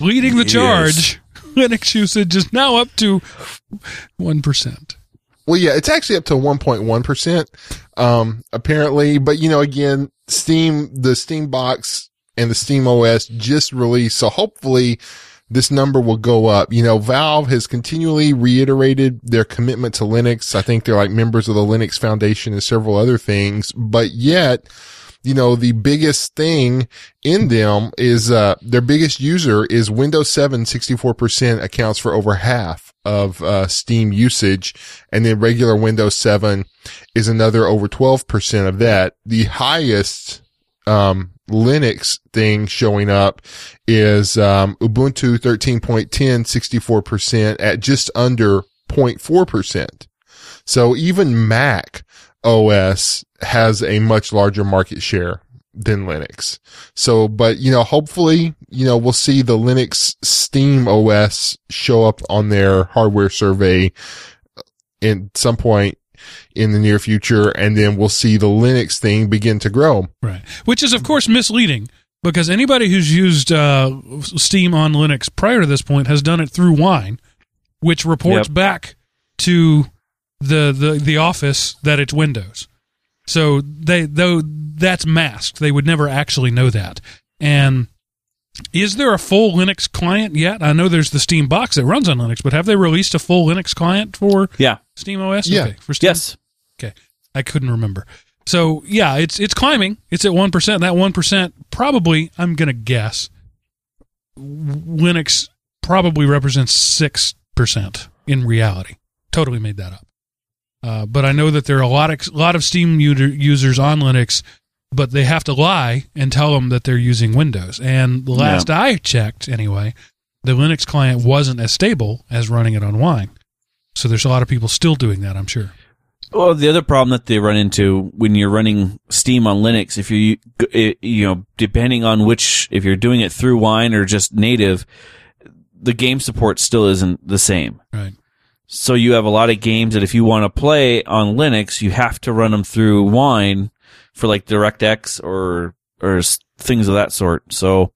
leading the Yes. charge. (laughs) Linux usage is now up to one percent. Well, yeah, it's actually up to 1.1%, um, apparently. But, you know, again, Steam, the Steam box and the Steam OS just released. So hopefully this number will go up. You know, Valve has continually reiterated their commitment to Linux. I think they're like members of the Linux Foundation and several other things, but yet, you know, the biggest thing in them is, uh, their biggest user is Windows 7, 64% accounts for over half of, uh, Steam usage. And then regular Windows 7 is another over 12% of that. The highest, um, Linux thing showing up is, um, Ubuntu 13.10, 64% at just under 0.4%. So even Mac OS has a much larger market share than Linux. So, but you know, hopefully, you know, we'll see the Linux Steam OS show up on their hardware survey at some point in the near future. And then we'll see the Linux thing begin to grow. Right. Which is, of course, misleading because anybody who's used uh, Steam on Linux prior to this point has done it through Wine, which reports Yep. back to the, the, the office that it's Windows. So they though that's masked. They would never actually know that. And is there a full Linux client yet? I know there's the Steam box that runs on Linux, but have they released a full Linux client for Yeah. Steam OS? Yeah. Okay, for Steam. Yes. Okay. I couldn't remember. So yeah, it's it's climbing. It's at one percent. That one percent probably, I'm gonna guess, Linux probably represents six percent in reality. Totally made that up. Uh, but I know that there are a lot of lot of Steam user, users on Linux, but they have to lie and tell them that they're using Windows. And the last I checked, anyway, the Linux client wasn't as stable as running it on Wine. So there's a lot of people still doing that. I'm sure. Well, the other problem that they run into when you're running Steam on Linux, if you, you know, depending on which, if you're doing it through Wine or just native, the game support still isn't the same. Right. So you have a lot of games that if you want to play on Linux, you have to run them through Wine for like DirectX or, or things of that sort. So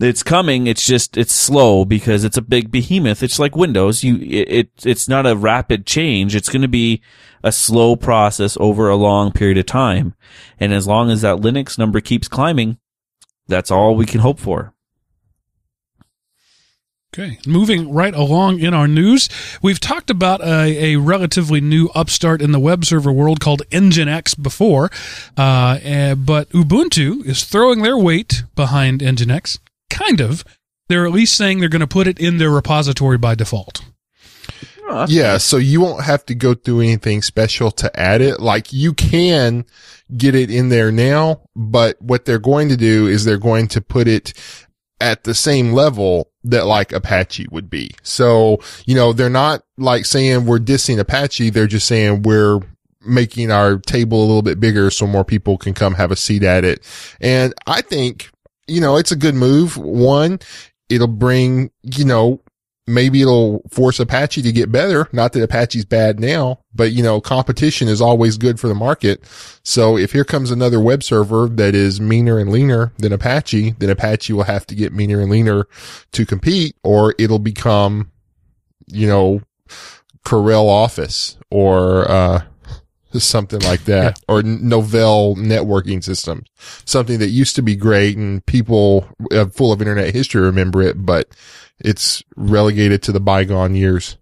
it's coming. It's just, it's slow because it's a big behemoth. It's like Windows. You, it, it it's not a rapid change. It's going to be a slow process over a long period of time. And as long as that Linux number keeps climbing, that's all we can hope for. Okay, moving right along in our news, we've talked about a, a relatively new upstart in the web server world called Nginx before, uh, eh, but Ubuntu is throwing their weight behind Nginx. Kind of. They're at least saying they're going to put it in their repository by default. Yeah, so you won't have to go through anything special to add it. Like you can get it in there now, but what they're going to do is they're going to put it at the same level that like Apache would be. So, you know, they're not like saying we're dissing Apache. They're just saying we're making our table a little bit bigger so more people can come have a seat at it. And I think, you know, it's a good move. One, it'll bring, you know, maybe it'll force Apache to get better. Not that Apache's bad now, but you know, competition is always good for the market. So if here comes another web server that is meaner and leaner than Apache, then Apache will have to get meaner and leaner to compete or it'll become, you know, Corel Office or, uh, something like that or Novell networking systems, something that used to be great and people uh, full of internet history remember it, but it's relegated to the bygone years.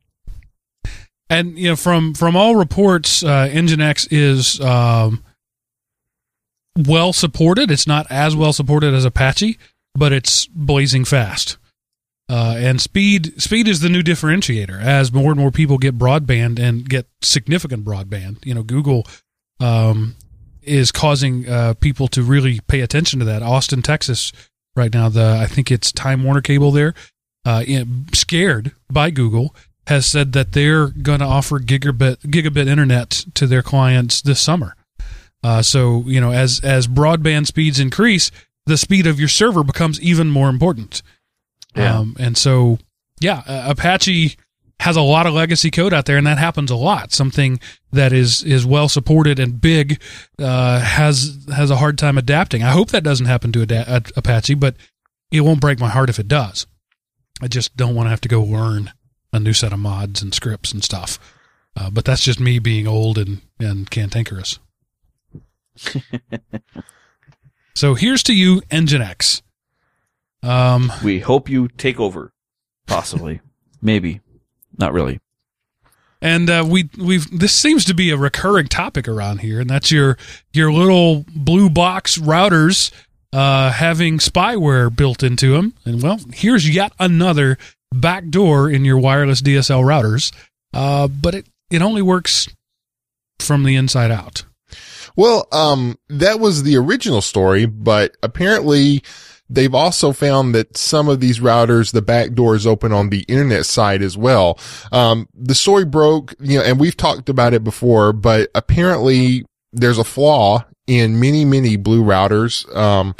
And you know, from from all reports, uh, Nginx is um, well supported. It's not as well supported as Apache, but it's blazing fast. Uh, and speed speed is the new differentiator as more and more people get broadband and get significant broadband. You know, Google um, is causing uh, people to really pay attention to that. Austin, Texas, right now, the I think it's Time Warner Cable there, uh, in- scared by Google, has said that they're going to offer gigabit gigabit internet to their clients this summer. Uh, so you know, as as broadband speeds increase, the speed of your server becomes even more important. Yeah. Um, and so, yeah, uh, Apache has a lot of legacy code out there, and that happens a lot. Something that is is well supported and big uh, has has a hard time adapting. I hope that doesn't happen to Ada- Apache, but it won't break my heart if it does. I just don't want to have to go learn a new set of mods and scripts and stuff. Uh, but that's just me being old and and cantankerous. (laughs) so here's to you, Nginx. Um, We hope you take over. Possibly. (laughs) Maybe. Not really. and uh, we we've this seems to be a recurring topic around here, and that's your your little blue box routers uh, having spyware built into them. And well, here's yet another backdoor in your wireless DSL routers, uh, but it it only works from the inside out. Well, um, that was the original story, but apparently they've also found that some of these routers, the back door is open on the internet side as well. Um, the story broke, you know, and we've talked about it before, but apparently there's a flaw in many, many blue routers, um,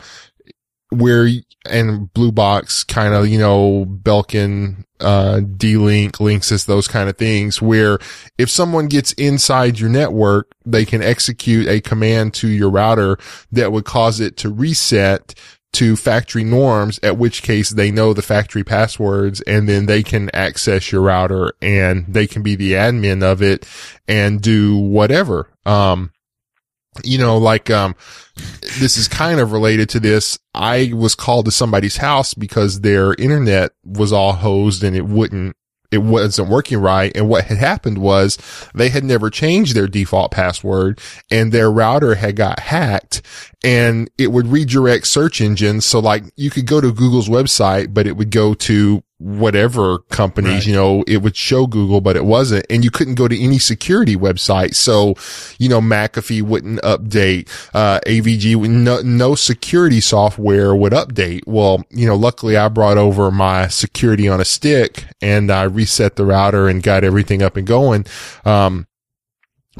where, and blue box kind of, you know, Belkin, uh, D-Link, Linksys, those kind of things where if someone gets inside your network, they can execute a command to your router that would cause it to reset to factory norms, at which case they know the factory passwords and then they can access your router and they can be the admin of it and do whatever. Um, you know, like, um, this is kind of related to this. I was called to somebody's house because their internet was all hosed and it wouldn't it wasn't working right. And what had happened was they had never changed their default password and their router had got hacked and it would redirect search engines. So like you could go to Google's website, but it would go to whatever companies, Right. you know, it would show Google, but it wasn't. And you couldn't go to any security website. So, you know, McAfee wouldn't update, uh, AVG, no, no security software would update. Well, you know, luckily I brought over my security on a stick and I reset the router and got everything up and going. Um,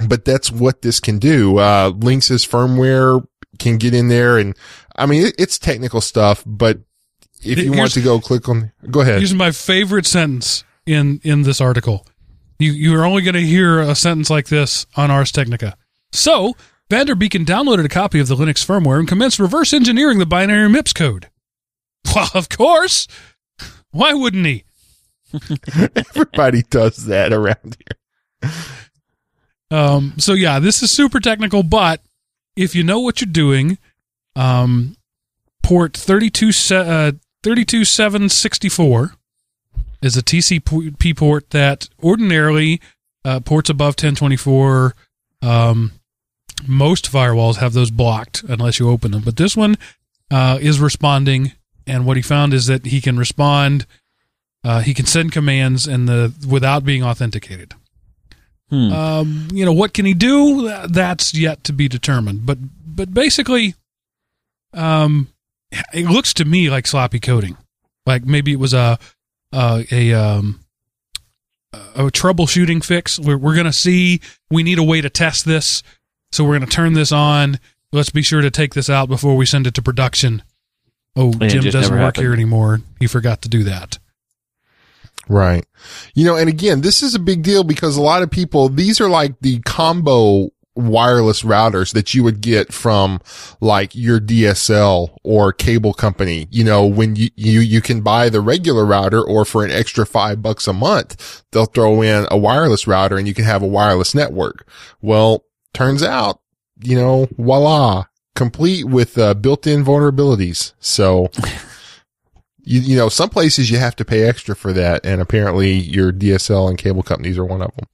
but that's what this can do. Uh, Linksys firmware can get in there and I mean, it, it's technical stuff, but if you want to go click on, go ahead. Here's my favorite sentence in in this article. You you are only going to hear a sentence like this on Ars Technica. So Vanderbeken downloaded a copy of the Linksys firmware and commenced reverse engineering the binary MIPS code. (laughs) Well, of course. Why wouldn't he? (laughs) Everybody does that around here. Um, so yeah, this is super technical, but if you know what you're doing, um, port 32, se- uh, 32764 is a TCP port that ordinarily uh, ports above 1024. Um, most firewalls have those blocked unless you open them, but this one uh, is responding. And what he found is that he can respond, uh, he can send commands and the without being authenticated. Hmm. Um, you know, what can he do? That's yet to be determined. But but basically, um, it looks to me like sloppy coding. Like maybe it was a a, a um a troubleshooting fix. We're we're gonna see. We need a way to test this, so we're gonna turn this on. Let's be sure to take this out before we send it to production. Oh, And it Jim just doesn't never work here anymore. He forgot to do that. Right. You know, and again, this is a big deal because a lot of people, these are like the combo wireless routers that you would get from like your DSL or cable company. You know, when you, you, you can buy the regular router or for an extra five bucks a month, they'll throw in a wireless router and you can have a wireless network. Well, turns out, you know, voila, complete with uh, built-in vulnerabilities. So, you, you know, some places you have to pay extra for that. And apparently your DSL and cable companies are one of them.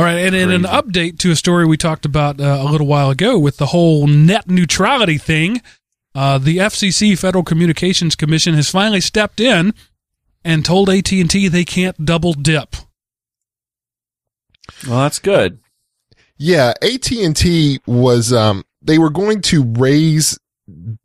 All right, and in an update to a story we talked about uh, a little while ago with the whole net neutrality thing, uh, the FCC, Federal Communications Commission, has finally stepped in and told AT and T they can't double dip. well, that's good. Yeah. AT&T was, um, they were going to raise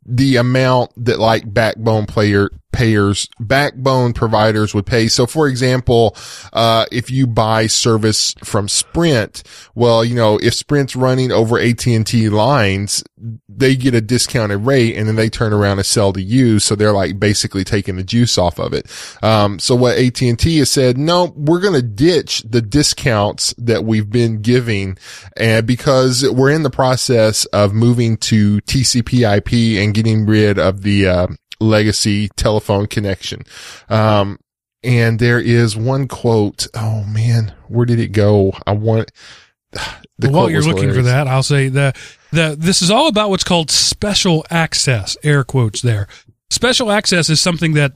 the amount that like backbone player payers, backbone providers would pay. So for example, uh, if you buy service from Sprint, well, you know, if Sprint's running over AT&T lines, they get a discounted rate and then they turn around and sell to you. So they're like basically taking the juice off of it. Um, so what AT&T has said, no, we're going to ditch the discounts that we've been giving and because we're in the process of moving to TCP IP and getting rid of the, uh, legacy telephone connection. Um, and there is one quote. Oh man, where did it go? I want (sighs) the While you're looking for that, I'll say the the this is all about what's called special access. Air quotes there. Special access is something that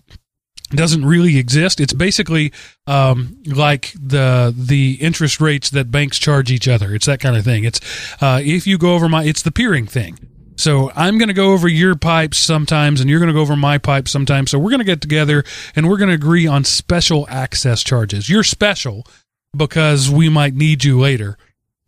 doesn't really exist. It's basically um, like the the interest rates that banks charge each other. It's that kind of thing. It's uh, if you go over my, it's the peering thing. So I'm going to go over your pipes sometimes, and you're going to go over my pipes sometimes. So we're going to get together and we're going to agree on special access charges. You're special because we might need you later.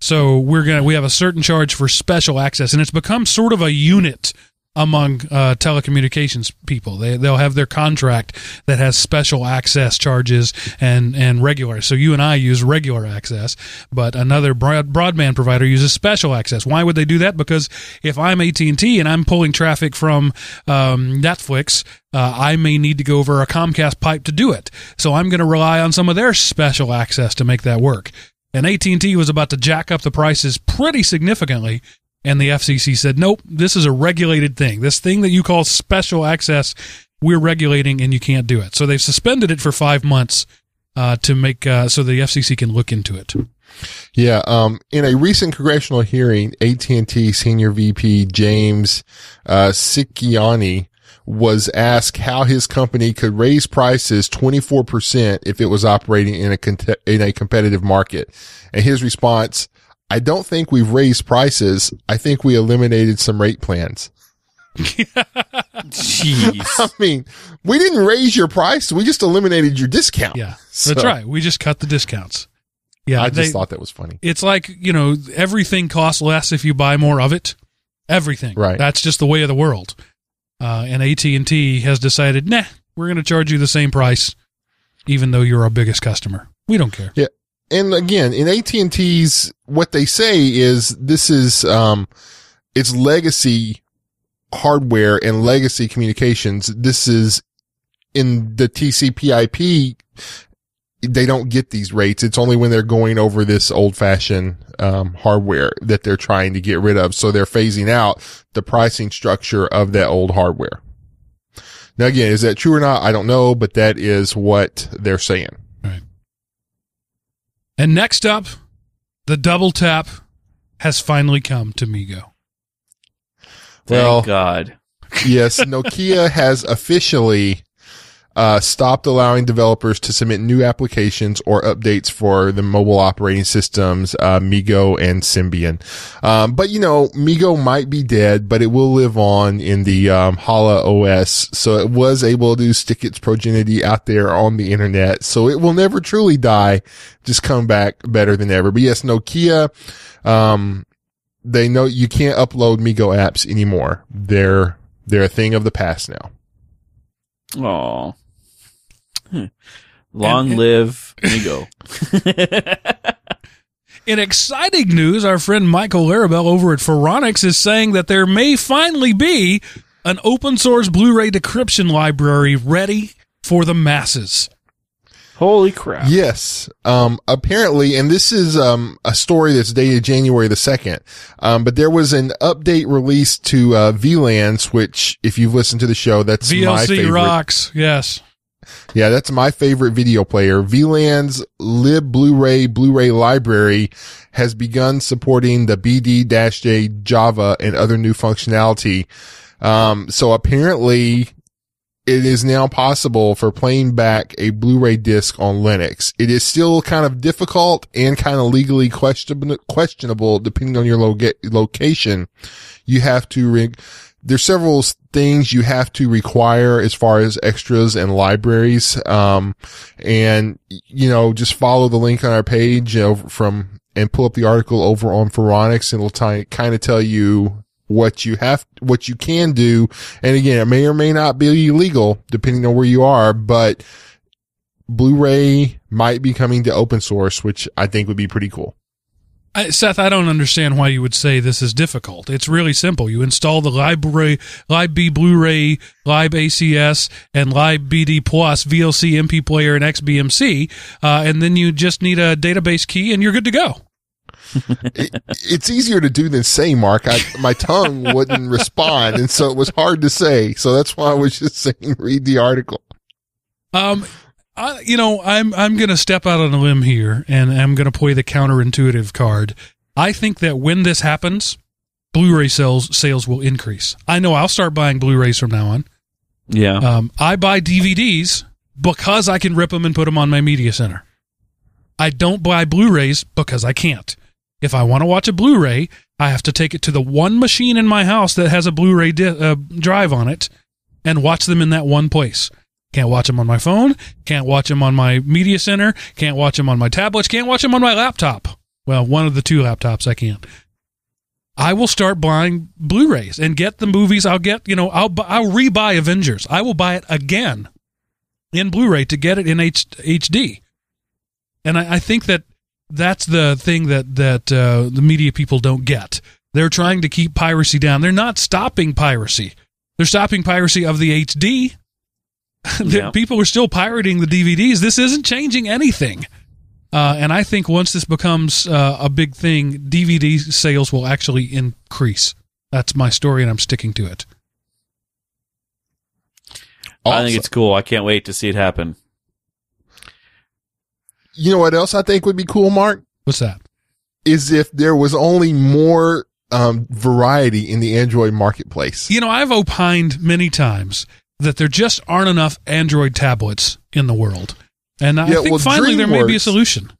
So we're gonna we have a certain charge for special access, and it's become sort of a unit among uh, telecommunications people. They they'll have their contract that has special access charges and and regular. So you and I use regular access, but another broad, broadband provider uses special access. Why would they do that? Because if I'm AT and T and I'm pulling traffic from um, Netflix, uh, I may need to go over a Comcast pipe to do it. So I'm going to rely on some of their special access to make that work. And AT&T was about to jack up the prices pretty significantly and the FCC said, "Nope, this is a regulated thing. This thing that you call special access, we're regulating and you can't do it." So they've suspended it for 5 months uh, to make uh, so the FCC can look into it. Yeah. Um, in a recent congressional hearing, AT&T senior VP James uh, Cicconi was asked how his company could raise prices 24% if it was operating in a in a competitive market. And his response, I don't think we've raised prices. I think we eliminated some rate plans. Jeez. (laughs) I mean, we didn't raise your price. We just eliminated your discount. Yeah, (laughs) So, that's right. We just cut the discounts. Yeah, I just they- thought that was funny. it's like you know everything costs less if you buy more of it. Everything. Right. That's just the way of the world. Uh, and AT and T has decided, nah, we're going to charge you the same price, even though you're our biggest customer. We don't care. And again, in AT&T's, what they say is this is, um, it's legacy hardware and legacy communications. This is in the TCP/IP. They don't get these rates. It's only when they're going over this old fashioned, um, hardware that they're trying to get rid of. So they're phasing out the pricing structure of that old hardware. Now again, is that true or not? I don't know, but that is what they're saying. And next up, the double tap has finally come to MeeGo. Well- Thank God. yes, Nokia has officially uh, stopped allowing developers to submit new applications or updates for the mobile operating systems, uh, MeeGo and Symbian. Um, but you know, MeeGo might be dead, but it will live on in the um, Jolla OS. So it was able to stick its progeny out there on the internet. So it will never truly die, just come back better than ever. But yes, Nokia, um, they know you can't upload MeeGo apps anymore. They're they're a thing of the past now. Aw. Hmm. Long And- live MeeGo. (laughs) In exciting news, our friend Michael Larabel over at Phoronix is saying that there may finally be an open source Blu-ray decryption library ready for the masses. Holy crap. Yes. Um, apparently, and this is, um, a story that's dated January the 2nd. Um, but there was an update released to, uh, VLANs, which if you've listened to the show, that's my VLC favorite. rocks, yes. Yeah, that's my favorite video player. VLAN's lib Blu-ray Blu-ray library has begun supporting the BD-J Java and other new functionality. Um, so apparently it is now possible for playing back a Blu-ray disc on Linux. It is still kind of difficult and kind of legally questionable, depending on your loga- location. You have to rig, there's several things you have to require as far as extras and libraries. Um, and you know, just follow the link on our page you know, from and pull up the article over on Phoronix and it'll t- kind of tell you what you have, what you can do. And again, it may or may not be illegal depending on where you are, but Blu-ray might be coming to open source, which I think would be pretty cool. I, Seth, I don't understand why you would say this is difficult. It's really simple. You install the library, LibB Blu-ray, Lib ACS, and Lib BD Plus, VLC MP player, and XBMC, uh, and then you just need a database key, and you're good to go. it, (laughs) it's easier to do than say, Mark. I, my tongue (laughs) wouldn't respond. And so it was hard to say. So that's why I was just saying, read the article. Um, I, you know, I'm I'm going to step out on a limb here, and I'm going to play the counterintuitive card. I think that when this happens, Blu-ray sales sales will increase. I know I'll start buying Blu-rays from now on. Yeah. Um, I buy DVDs because I can rip them and put them on my media center. I don't buy Blu-rays because I can't. If I want to watch a Blu-ray, I have to take it to the one machine in my house that has a Blu-ray di- uh, drive on it and watch them in that one place. Can't watch them on my phone. Can't watch them on my media center. Can't watch them on my tablets. Can't watch them on my laptop. Well, one of the two laptops I can. I will start buying Blu-rays and get the movies. I'll get, you know, I'll I'll rebuy Avengers. I will buy it again in Blu-ray to get it in H- HD. And I, I think that that's the thing that that uh, the media people don't get. They're trying to keep piracy down. They're not stopping piracy. They're stopping piracy of the HD. (laughs) The Yeah. People are still pirating the DVDs. This isn't changing anything. Uh, and I think once this becomes uh, a big thing, DVD sales will actually increase. That's my story, and I'm sticking to it. I think it's cool. I can't wait to see it happen. you know what else I think would be cool, Mark? What's that? Is if there was only more um, variety in the Android marketplace. You know, I've opined many times that there just aren't enough Android tablets in the world. And I Yeah, think well, finally there may be a solution.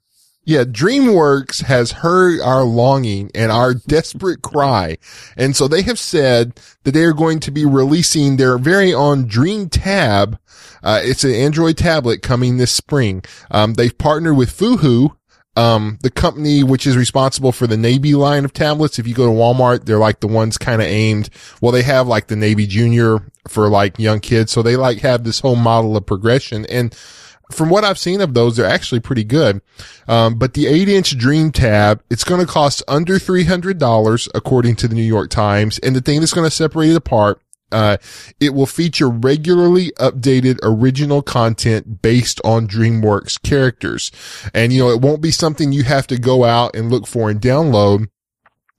Yeah, DreamWorks has heard our longing and our desperate cry. And so they have said that they are going to be releasing their very own Dream Tab. Uh, it's an Android tablet coming this spring. Um, they've partnered with Fuhu, um, the company which is responsible for the Nabi line of tablets. If you go to Walmart, they're like the ones kind of aimed. Well, they have like the Nabi Junior for like young kids. So they like have this whole model of progression. And from what I've seen of those, they're actually pretty good. Um, but the eight inch Dream Tab, it's going to cost under $300 according to the New York Times. And the thing that's going to separate it apart, uh, it will feature regularly updated original content based on DreamWorks characters. And, you know, it won't be something you have to go out and look for and download.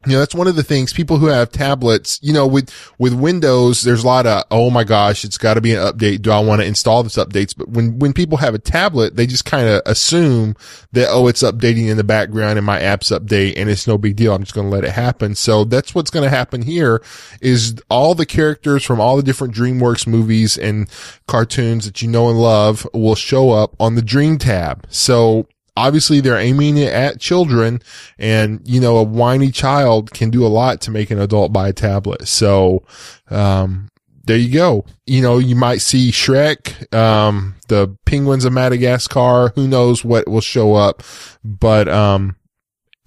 You know, that's one of the things people who have tablets, you know, with, with Windows, there's a lot of, oh my gosh, it's got to be an update. Do I want to install this updates? But when, when people have a tablet, they just kind of assume that, oh, it's updating in the background and my apps update and it's no big deal. I'm just going to let it happen. So that's what's going to happen here is all the characters from all the different DreamWorks movies and cartoons that you know and love will show up on the Dream tab. So obviously they're aiming it at children and, you know, a whiny child can do a lot to make an adult buy a tablet. So, um, there you go. You know, you might see Shrek, um, the penguins of Madagascar. Who knows what will show up, but, um,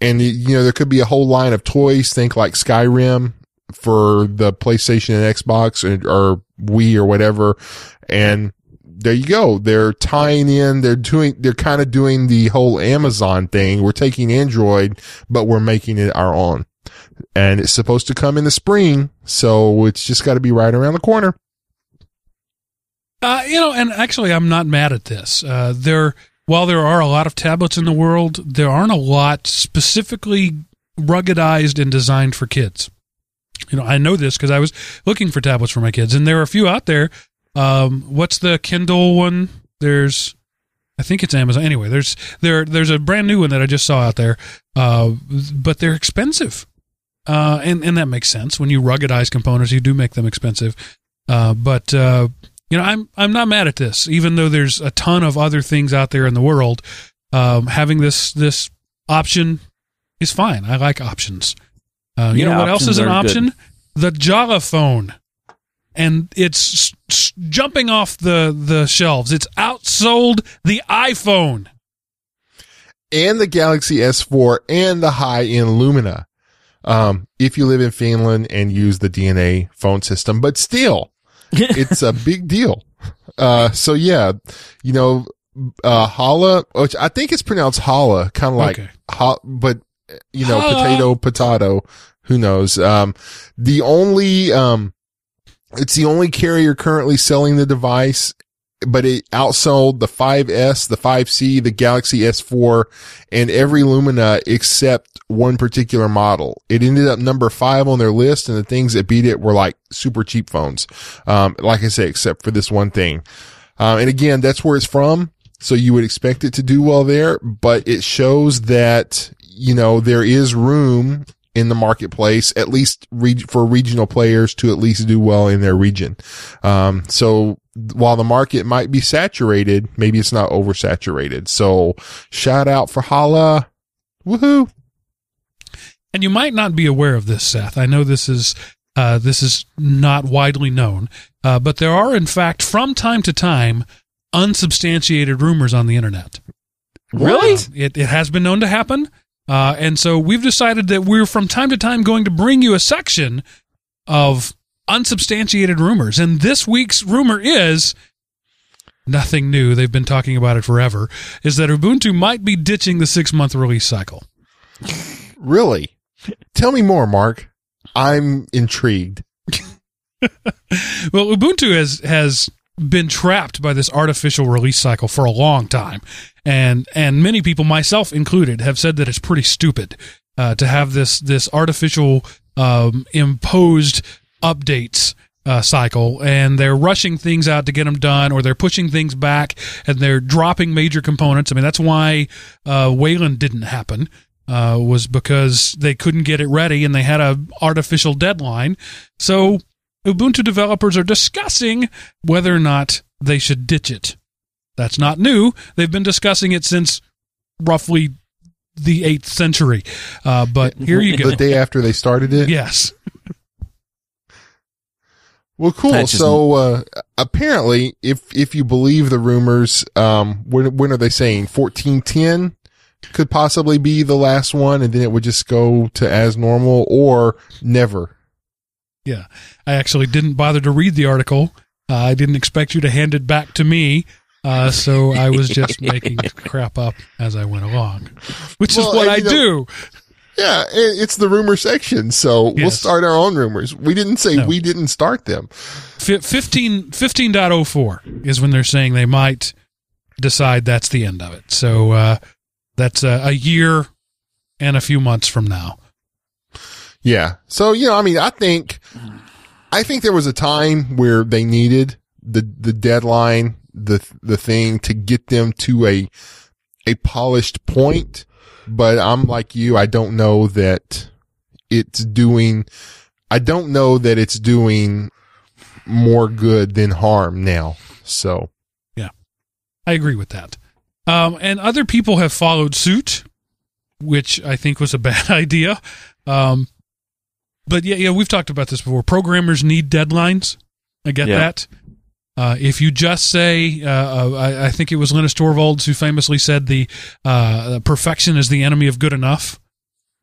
and you know, there could be a whole line of toys. Think like Skyrim for the PlayStation and Xbox or, or Wii or whatever. And there you go. They're tying in, they're doing, they're kind of doing the whole Amazon thing. We're taking Android, but we're making it our own. And it's supposed to come in the spring. So it's just got to be right around the corner. Uh, you know, and actually, I'm not mad at this. Uh, there, while there are a lot of tablets in the world, there aren't a lot specifically ruggedized and designed for kids. You know, I know this because I was looking for tablets for my kids, and there are a few out there. Um, what's the Kindle one? There's, I think it's Amazon. Anyway, there's there there's a brand new one that I just saw out there, uh, but they're expensive, uh, and and that makes sense. When you ruggedize components, you do make them expensive. Uh, but uh, you know, I'm I'm not mad at this, even though there's a ton of other things out there in the world. Um, having this this option is fine. I like options. Uh, you Yeah, know what else is an are good. option? The Java phone, and it's s- s- jumping off the the shelves. It's outsold the iPhone. and the Galaxy S4 and the high end Lumia. Um, if you live in Finland and use the DNA phone system, but still, (laughs) it's a big deal. Uh, so yeah, you know, uh, Jolla, which I think it's pronounced Hala, kind of like, Okay. ha, but you know, Hala. potato, potato, who knows? Um, the only, um, it's the only carrier currently selling the device, but it outsold the 5S, the 5C, the Galaxy S4, and every Lumia except one particular model. It ended up number five on their list, and the things that beat it were like super cheap phones. Um, like I say, except for this one thing. Um, and again, that's where it's from. So you would expect it to do well there, but it shows that, you know, there is room in the marketplace, at least re- for regional players to at least do well in their region. Um, so while the market might be saturated, maybe it's not oversaturated. So shout out for Jolla. Woohoo. And you might not be aware of this, Seth. I know this is uh, this is not widely known, uh, but there are, in fact, from time to time, unsubstantiated rumors on the internet. Really? It, it has been known to happen. Uh, and so we've decided that we're from time to time going to bring you a section of unsubstantiated rumors. And this week's rumor is nothing new. They've been talking about it forever. Is that Ubuntu might be ditching the six month release cycle. Really? Tell me more, Mark. I'm intrigued. (laughs) Well, Ubuntu has has been trapped by this artificial release cycle for a long time, and and many people, myself included, have said that it's pretty stupid uh, to have this this artificial um, imposed updates uh, cycle, and they're rushing things out to get them done, or they're pushing things back, and they're dropping major components. I mean, that's why uh, Wayland didn't happen. Uh, was because they couldn't get it ready and they had a artificial deadline. So Ubuntu developers are discussing whether or not they should ditch it. That's not new. They've been discussing it since roughly the 8th century. Uh, but here you go. The day after they started it? Yes. Well, cool. Just- So, uh, apparently, if, if you believe the rumors, um, when, when are they saying? 1410 could possibly be the last one and then it would just go to as normal or never. Yeah. I actually didn't bother to read the article. Uh, I didn't expect you to hand it back to me. Uh, so I was just (laughs) making crap up as I went along, which Well, is what I know- do. Yeah, it's the rumor section. So we'll start our own rumors. We didn't say No. we didn't start them. Fi 15, 15.04 is when they're saying they might decide that's the end of it. So uh, that's a, a year and a few months from now. Yeah. So, you know, I mean, I think, I think there was a time where they needed the, the deadline, the, the thing to get them to a, a polished point. But I'm like you. I don't know that it's doing, I don't know that it's doing more good than harm now. So yeah, I agree with that. Um, and other people have followed suit, which I think was a (laughs) bad idea. Um, but yeah, yeah, we've talked about this before. Programmers need deadlines. I get Yeah. that. Uh, if you just say, uh, uh, I, I think it was Linus Torvalds who famously said the uh, perfection is the enemy of good enough.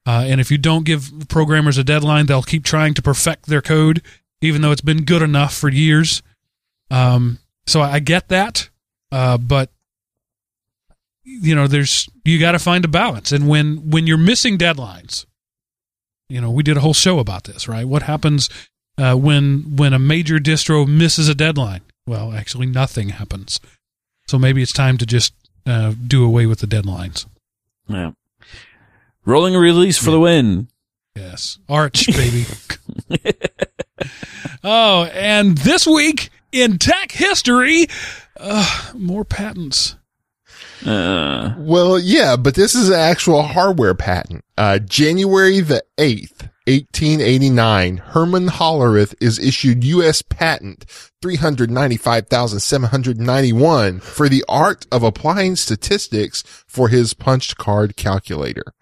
Uh, and if you don't give programmers a deadline, they'll keep trying to perfect their code, even though it's been good enough for years. Um, so I, I get that, uh, but you know, there's you got to find a balance, and when when you're missing deadlines, you know, we did a whole show about this, right? What happens uh, when when a major distro misses a deadline? Well, actually, nothing happens. So maybe it's time to just uh, do away with the deadlines. Yeah. Rolling release for the win. Yes, Arch, baby. (laughs) oh, and this week in tech history, uh, more patents. Uh, Well, yeah, but this is an actual hardware patent. Uh, January the 8th, 1889, Herman Hollerith is issued U.S. patent 395,791 for the art of applying statistics for his punched card calculator.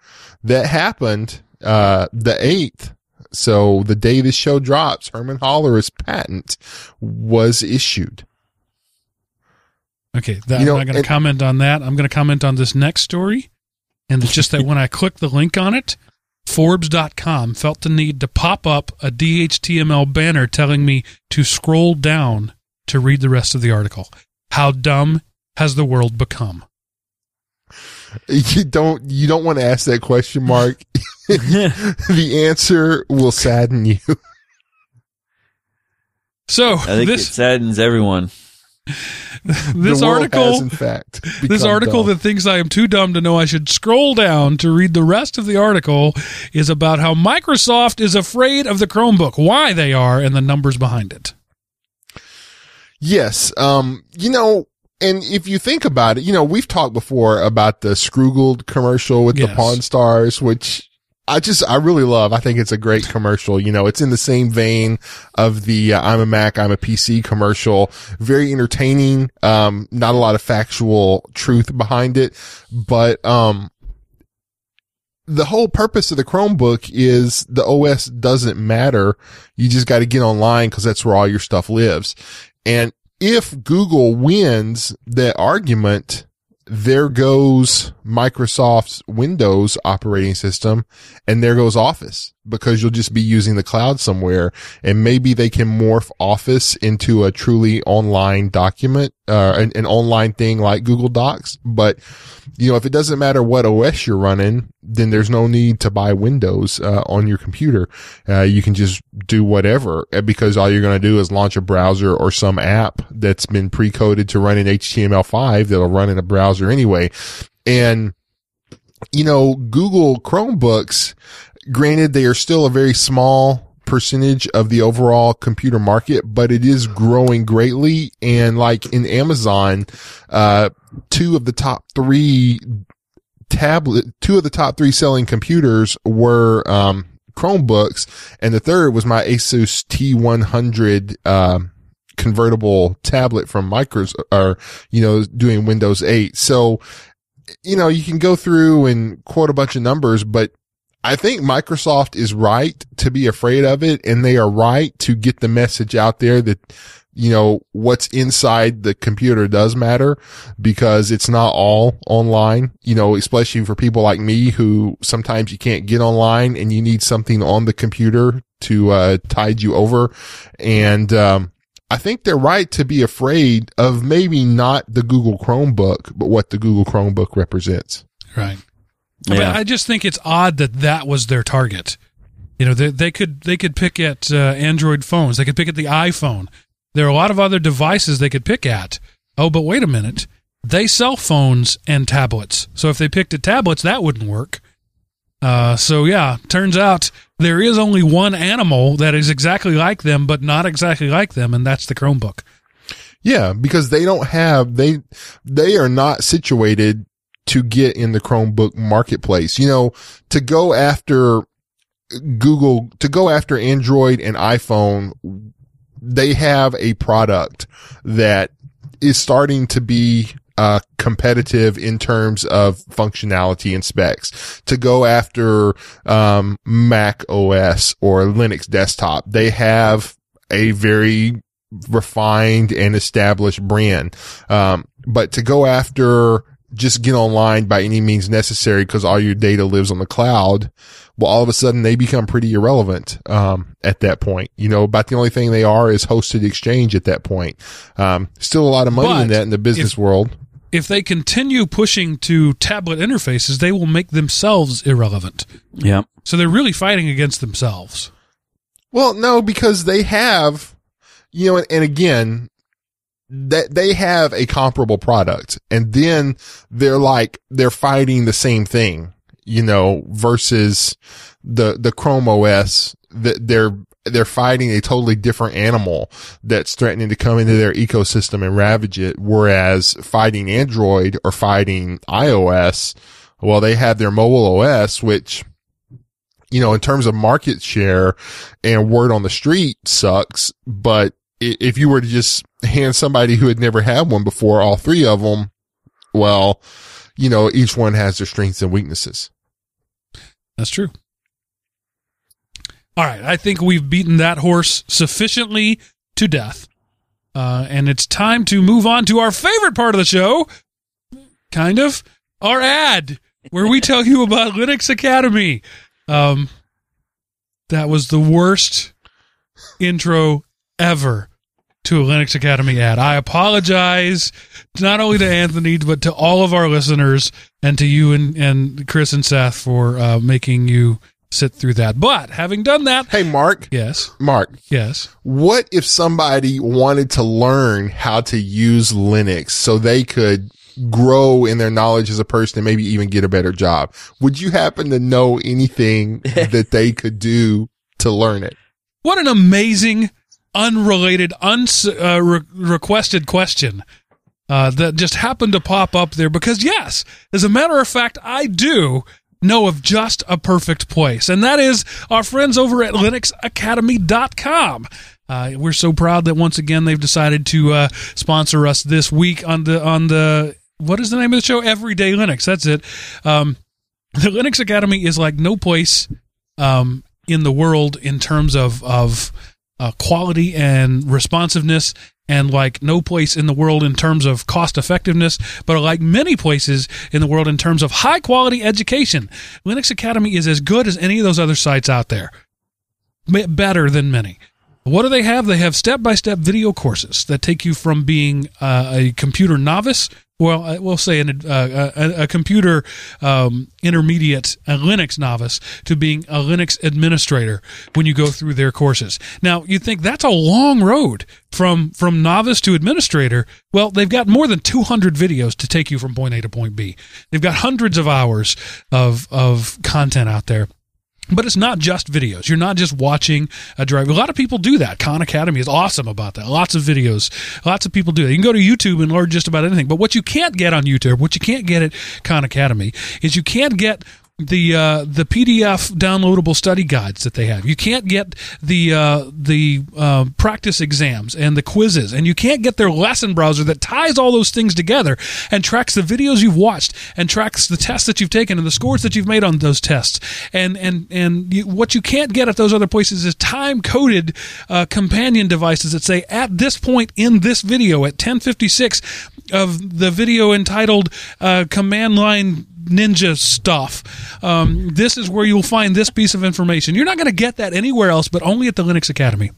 That happened, uh, the 8th. So the day this show drops, Herman Hollerith's patent was issued. Okay, that, You know, I'm not going to comment on that. I'm going to comment on this next story. And it's just that when I clicked the link on it, Forbes.com felt the need to pop up a DHTML banner telling me to scroll down to read the rest of the article. How dumb has the world become? You don't, you don't want to ask that question, Mark. (laughs) (laughs) the answer will sadden you. So I think it this saddens everyone. This The article has, in fact, this article dumb. that thinks I am too dumb to know I should scroll down to read the rest of the article is about how Microsoft is afraid of the Chromebook, why they are, and the numbers behind it. Yes. Um, you know, and if you think about it, you know, we've talked before about the Scroogled commercial with the Yes. Pawn Stars, which I just, I really love. I think it's a great commercial. You know, it's in the same vein of the uh, I'm a Mac, I'm a PC commercial. Very entertaining. Um, not a lot of factual truth behind it, but, um, the whole purpose of the Chromebook is the OS doesn't matter. You just got to get online because that's where all your stuff lives. And if Google wins that argument, there goes Microsoft's Windows operating system and there goes Office because you'll just be using the cloud somewhere and maybe they can morph Office into a truly online document, uh, an, an online thing like Google Docs. But, you know, if it doesn't matter what OS you're running, then there's no need to buy Windows, uh, on your computer. Uh, you can just do whatever uh, because all you're going to do is launch a browser or some app that's been pre-coded to run in HTML5 that'll run in a browser anyway. And, you know, Google Chromebooks, granted, they are still a very small percentage of the overall computer market, but it is growing greatly. And like in Amazon, uh, two of the top three tablet, two of the top three selling computers were, um, Chromebooks and the third was my Asus T100, um, convertible tablet from Micros or, you know, doing Windows 8. So, you know, you can go through and quote a bunch of numbers, but I think Microsoft is right to be afraid of it and they are right to get the message out there that, you know, what's inside the computer does matter because it's not all online, you know, especially for people like me who sometimes you can't get online and you need something on the computer to, uh, tide you over. And, um, I think they're right to be afraid of maybe not the Google Chromebook, but what the Google Chromebook represents. Right. I, mean, I just think it's odd that that was their target. You know, they, they could they could pick at uh, Android phones. They could pick at the iPhone. There are a lot of other devices they could pick at. Oh, but wait a minute. They sell phones and tablets. So if they picked at tablets, that wouldn't work. Uh, so yeah, turns out there is only one animal that is exactly like them, but not exactly like them, and that's the Chromebook. Yeah, because they don't have, they, they are not situated to get in the Chromebook marketplace. You know, to go after Google, to go after Android and iPhone, they have a product that is starting to be uh, competitive in terms of functionality and specs. To go after um, Mac OS or Linux desktop, they have a very refined and established brand. Um, but to go after just get online by any means necessary because all your data lives on the cloud. Well, all of a sudden they become pretty irrelevant, um, at that point. You know, about the only thing they are is hosted exchange at that point. Um, still a lot of money in that in the business if- world. If they continue pushing to tablet interfaces, they will make themselves irrelevant. Yeah. So they're really fighting against themselves. Well, no, because they have, you know, and, and again, that they have a comparable product and then they're like, they're fighting the same thing, you know, versus the, the Chrome OS that they're, they're fighting a totally different animal that's threatening to come into their ecosystem and ravage it. Whereas fighting Android or fighting iOS, well, they have their mobile OS, which, you know, in terms of market share and word on the street sucks. But if you were to just hand somebody who had never had one before all three of them, well, you know, each one has their strengths and weaknesses. That's true. All right, I think we've beaten that horse sufficiently to death. Uh, and it's time to move on to our favorite part of the show, kind of, our ad, where we tell you about Linux Academy. Um, that was the worst intro ever to a Linux Academy ad. I apologize not only to Anthony, but to all of our listeners and to you and, and Chris and Seth for uh, making you sit through that. But having done that, Hey, Mark, yes, Mark, yes. what if somebody wanted to learn how to use Linux so they could grow in their knowledge as a person and maybe even get a better job? Would you happen to know anything (laughs) that they could do to learn it? What an amazing, unrelated, unrequested uh, re- question uh, that just happened to pop up there. Because yes, as a matter of fact, I do know of just a perfect place, and that is our friends over at linuxacademy.com. Uh, we're so proud that once again they've decided to uh, sponsor us this week on the on the what is the name of the show? Everyday Linux. That's it. Um, the Linux Academy is like no place um, in the world in terms of of uh, quality and responsiveness and like no place in the world in terms of cost effectiveness, but like many places in the world in terms of high quality education. Linux Academy is as good as any of those other sites out there. Better than many. What do they have? They have step by step video courses that take you from being uh, a computer novice, well, we'll say an, uh, a, a computer um, intermediate, a Linux novice, to being a Linux administrator when you go through their courses. Now, you think that's a long road from from novice to administrator. Well, they've got more than 200 videos to take you from point A to point B. They've got hundreds of hours of of content out there. But it's not just videos. You're not just watching a drive. A lot of people do that. Khan Academy is awesome about that. Lots of videos. Lots of people do that. You can go to YouTube and learn just about anything. But what you can't get on YouTube, what you can't get at Khan Academy, is you can't get the uh, the PDF downloadable study guides that they have. You can't get the uh, the uh, practice exams and the quizzes, and you can't get their lesson browser that ties all those things together and tracks the videos you've watched and tracks the tests that you've taken and the scores that you've made on those tests. And and and you, what you can't get at those other places is time coded uh, companion devices that say at this point in this video at 1056 of the video entitled uh, command line ninja stuff. Um, this is where you'll find this piece of information. You're not going to get that anywhere else, but only at the Linux Academy.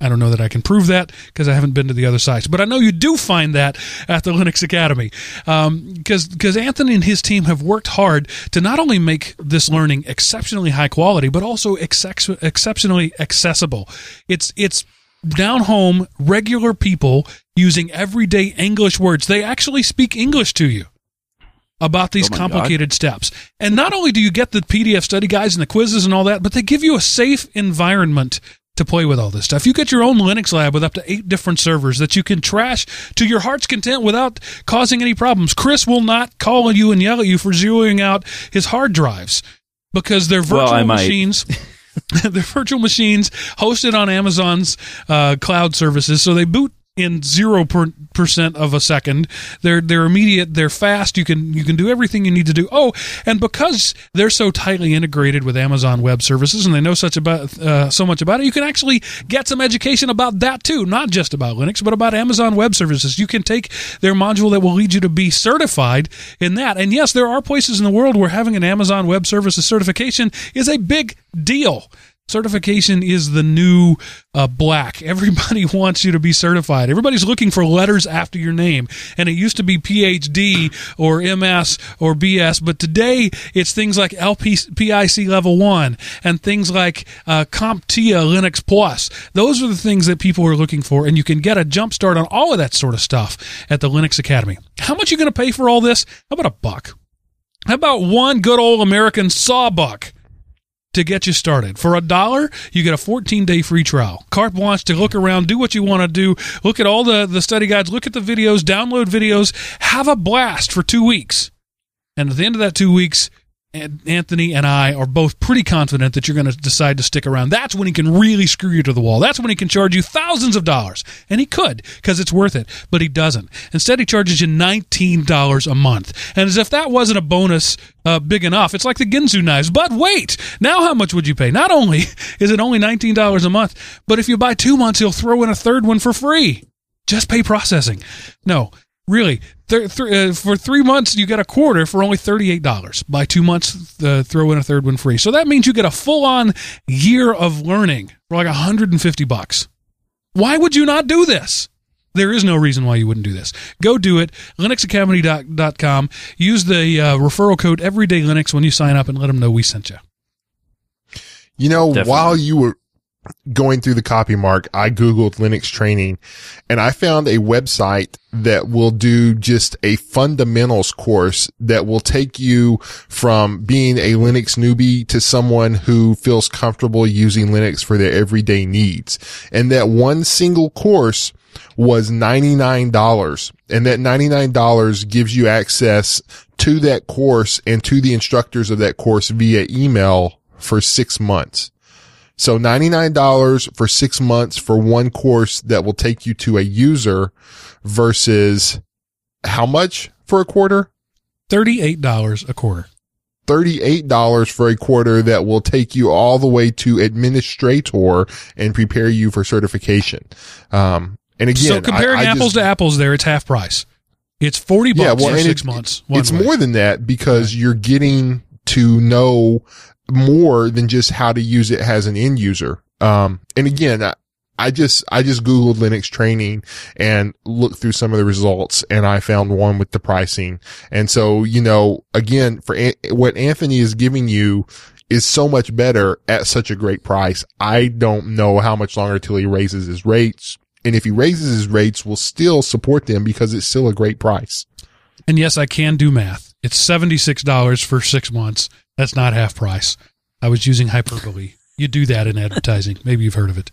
I don't know that I can prove that because I haven't been to the other sites, but I know you do find that at the (laughs) Linux Academy because because Anthony and his team have worked hard to not only make this learning exceptionally high quality, but also exceptionally accessible. It's it's down home regular people using everyday English words. They actually speak English to you about these Oh complicated steps. And not only do you get the PDF study guides and the quizzes and all that, but they give you a safe environment to play with all this stuff. You get your own Linux lab with up to eight different servers that you can trash to your heart's content without causing any problems. Chris will not call you and yell at you for zeroing out his hard drives because they're virtual Well, machines. (laughs) (laughs) they're virtual machines hosted on Amazon's uh, cloud services, so they boot in zero per- percent of a second. They're they're immediate. They're fast. You can you can do everything you need to do. Oh, and because they're so tightly integrated with Amazon Web Services and they know such about uh, so much about it, you can actually get some education about that too. Not just about Linux, but about Amazon Web Services. You can take their module that will lead you to be certified in that. And yes, there are places in the world where having an Amazon Web Services certification is a big deal. Certification is the new uh, black. (laughs) Everybody wants you to be certified. Everybody's looking for letters after your name. And it used to be PhD or MS or BS, but today it's things like LPIC level one and things like uh, CompTIA Linux Plus. Those are the things that people are looking for, and you can get a jump start on all of that sort of stuff at the Linux Academy. How much are you going to pay for all this? How about a buck? How about one good old American sawbuck? To get you started. For a dollar, you get a 14 day free trial. Carte blanche to look around, do what you want to do, look at all the, the study guides, look at the videos, download videos, have a blast for two weeks. And at the end of that two weeks, An- Anthony and I are both pretty confident that you're going to decide to stick around. That's when he can really screw you to the wall. That's when he can charge you thousands of dollars. And he could because it's worth it, but he doesn't. Instead, he charges you $19 a month. And as if that wasn't a bonus uh, big enough, it's like the Ginsu knives. But wait, now how much would you pay? Not only (laughs) is it only $19 a month, but if you buy two months, he'll throw in a third one for free. Just pay processing. No, really. Th- th- uh, for three months, you get a quarter for only $38. By two months, uh, throw in a third one free. So that means you get a full on year of learning for like 150 bucks. Why would you not do this? There is no reason why you wouldn't do this. Go do it. LinuxAcademy.com. Use the uh, referral code EverydayLinux when you sign up and let them know we sent you. You know, Definitely. while you were going through the copy mark, I Googled Linux training and I found a website that will do just a fundamentals course that will take you from being a Linux newbie to someone who feels comfortable using Linux for their everyday needs. And that one single course was $99 and that $99 gives you access to that course and to the instructors of that course via email for six months. So $99 for six months for one course that will take you to a user versus how much for a quarter? $38 a quarter. $38 for a quarter that will take you all the way to administrator and prepare you for certification. Um, and again, so comparing I, I apples just, to apples, there it's half price. It's forty bucks Yeah, well, for six it- months. it's way. more than that because you're getting to know more than just how to use it as an end user. Um, and again, I, I just, I just Googled Linux training and looked through some of the results and I found one with the pricing. And so, you know, again, for An- what Anthony is giving you is so much better at such a great price. I don't know how much longer till he raises his rates. And if he raises his rates, we'll still support them because it's still a great price. And yes, I can do math. It's seventy six dollars for six months. That's not half price. I was using hyperbole. You do that in advertising. Maybe you've heard of it.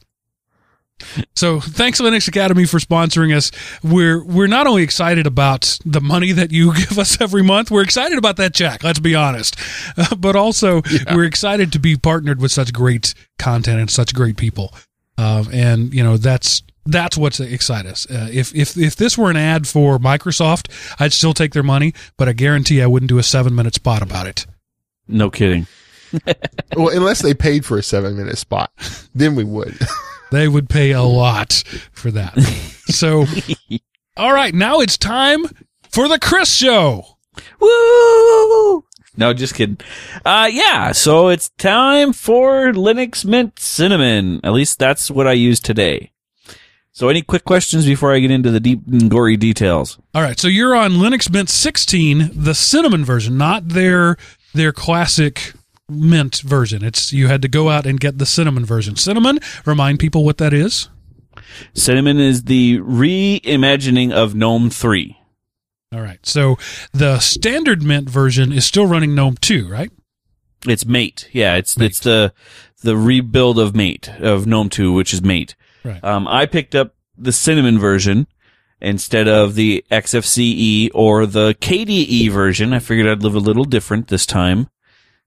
So thanks Linux Academy for sponsoring us. We're we're not only excited about the money that you (laughs) give us every month, we're excited about that check. Let's be honest, Uh, (laughs) but also we're excited to be partnered with such great content and such great people. Uh, and you know that's that's what's excite us. Uh, if if if this were an ad for Microsoft, I'd still take their money, but I guarantee I wouldn't do a seven minute spot about it. No kidding. (laughs) Well, unless they paid for a seven minute spot, then we would. (laughs) They would pay a lot for that. so, (laughs) all right, now it's time for the Chris Show. Woo! No, just kidding. Uh, yeah, so it's time for Linux Mint Cinnamon. At least that's what I use today. So any quick questions before I get into the deep and gory details? All right, so you're on Linux Mint 16, the cinnamon version, not their their classic mint version. It's you had to go out and get the cinnamon version. Cinnamon, remind people what that is. Cinnamon is the reimagining of GNOME 3. All right. So the standard mint version is still running GNOME 2, right? It's Mate. Yeah, it's Mate. it's the the rebuild of Mate of GNOME 2, which is Mate. Right. Um, I picked up the Cinnamon version instead of the XFCE or the KDE version. I figured I'd live a little different this time.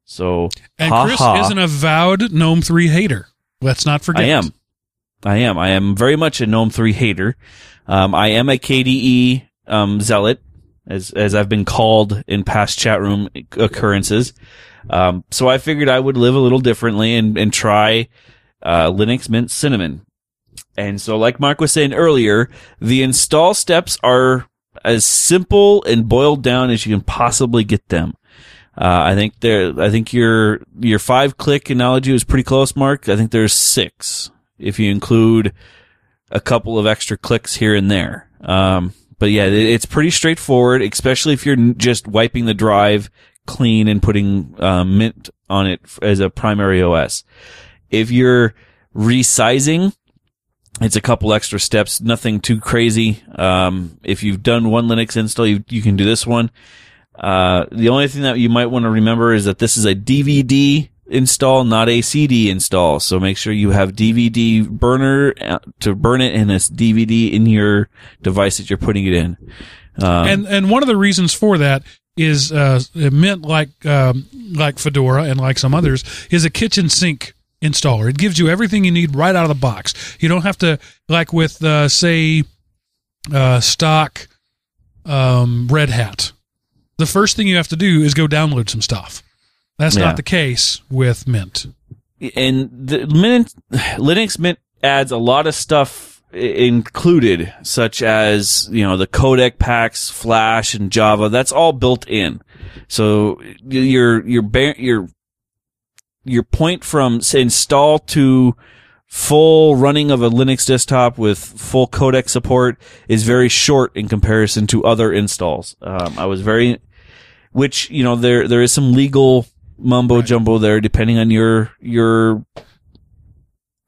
So And ha Chris is an avowed GNOME 3 hater. Let's not forget. I am. I am. I am very much a GNOME 3 hater. Um, I am a KDE um, zealot, as as I've been called in past chat room occurrences. Um, so I figured I would live a little differently and and try uh, Linux Mint Cinnamon. And so, like Mark was saying earlier, the install steps are as simple and boiled down as you can possibly get them. Uh, I think there, I think your, your five click analogy was pretty close, Mark. I think there's six if you include a couple of extra clicks here and there. Um, but yeah, it, it's pretty straightforward, especially if you're just wiping the drive clean and putting, uh, Mint on it as a primary OS. If you're resizing, it's a couple extra steps, nothing too crazy. Um, if you've done one Linux install, you, you can do this one. Uh, the only thing that you might want to remember is that this is a DVD install, not a CD install. So make sure you have DVD burner uh, to burn it and this DVD in your device that you're putting it in. Um, and and one of the reasons for that is uh, it meant like um, like Fedora and like some others is a kitchen sink installer. It gives you everything you need right out of the box. You don't have to like with uh, say uh, stock um, Red Hat. The first thing you have to do is go download some stuff. That's Yeah. not the case with Mint. and the Mint, Linux Mint adds a lot of stuff included, such as you know the codec packs, Flash, and Java. That's all built in. So your your your your point from say, install to full running of a Linux desktop with full codec support is very short in comparison to other installs. Um, I was very, which you know there there is some legal mumbo jumbo there depending on your your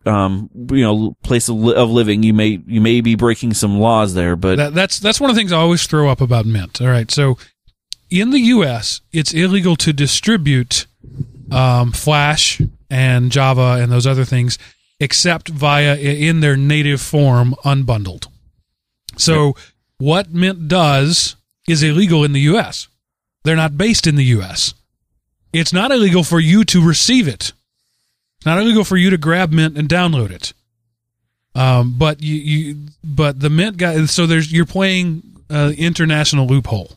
um you know place of, li- of living you may you may be breaking some laws there but That, that's that's one of the things I always throw up about Mint. All right, so in the U.S., it's illegal to distribute um, Flash and Java and those other things except via in their native form, unbundled. So what Mint does is illegal in the U.S. They're not based in the U.S. It's not illegal for you to receive it. It's not illegal for you to grab Mint and download it. Um, but you, you, but the Mint guy. So there's you're playing uh, international loophole.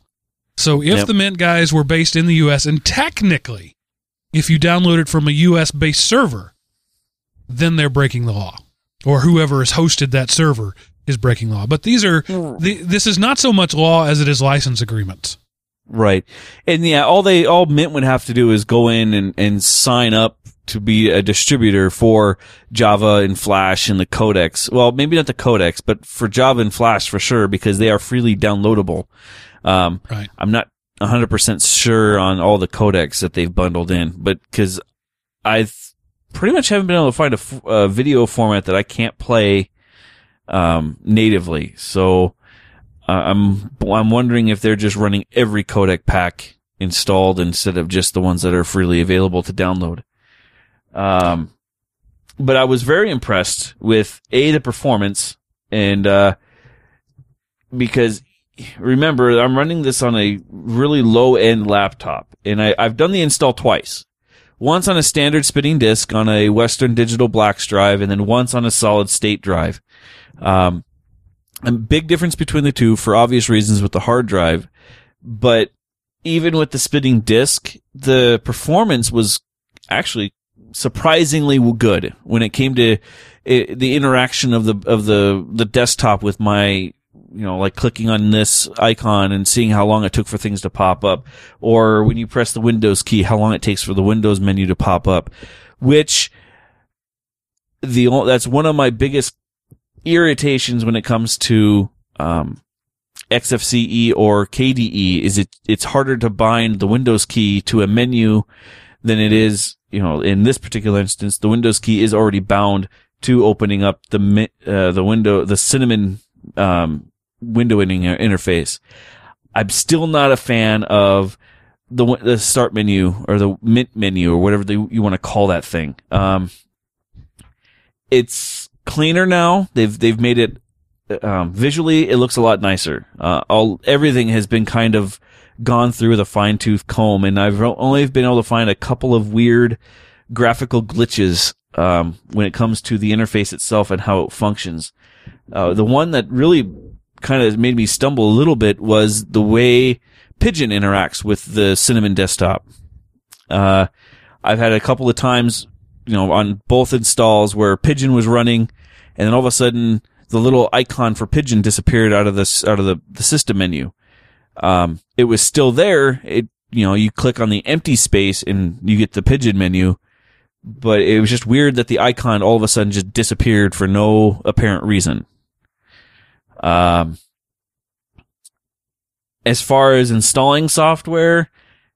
So if Yep. the Mint guys were based in the U.S. and technically, if you download it from a U.S. based server, then they're breaking the law, or whoever has hosted that server is breaking law. But these are the, this is not so much law as it is license agreements. Right. And yeah, all they, all Mint would have to do is go in and, and sign up to be a distributor for Java and Flash and the codecs. Well, maybe not the codecs, but for Java and Flash for sure, because they are freely downloadable. Um, Right. I'm not 100% sure on all the codecs that they've bundled in, but cause I pretty much haven't been able to find a, f- a video format that I can't play, um, natively. So, uh, I'm I'm wondering if they're just running every codec pack installed instead of just the ones that are freely available to download. Um, but I was very impressed with a the performance and uh, because remember I'm running this on a really low end laptop and I, I've done the install twice. Once on a standard spinning disk on a Western Digital Blacks drive, and then once on a solid state drive. Um, a big difference between the two for obvious reasons with the hard drive, but even with the spinning disk, the performance was actually surprisingly good when it came to it, the interaction of the of the the desktop with my you know like clicking on this icon and seeing how long it took for things to pop up. Or when you press the windows key how long it takes for the windows menu to pop up. Which the that's one of my biggest irritations when it comes to um, XFCE or KDE is it it's harder to bind the Windows key to a menu than it is you know in this particular instance the Windows key is already bound to opening up the uh, the window the cinnamon um, windowing interface. I'm still not a fan of the the start menu or the mint menu or whatever you want to call that thing. Um, it's cleaner now. They've they've made it um, visually. It looks a lot nicer. Uh, all everything has been kind of gone through with a fine tooth comb, and I've only been able to find a couple of weird graphical glitches um, when it comes to the interface itself and how it functions. Uh, the one that really kind of made me stumble a little bit was the way Pidgin interacts with the Cinnamon desktop. Uh, I've had a couple of times, you know, on both installs where Pidgin was running, and then all of a sudden the little icon for Pidgin disappeared out of this out of the, the system menu. Um, it was still there. It you know you click on the empty space and you get the Pidgin menu, but it was just weird that the icon all of a sudden just disappeared for no apparent reason. Um, as far as installing software,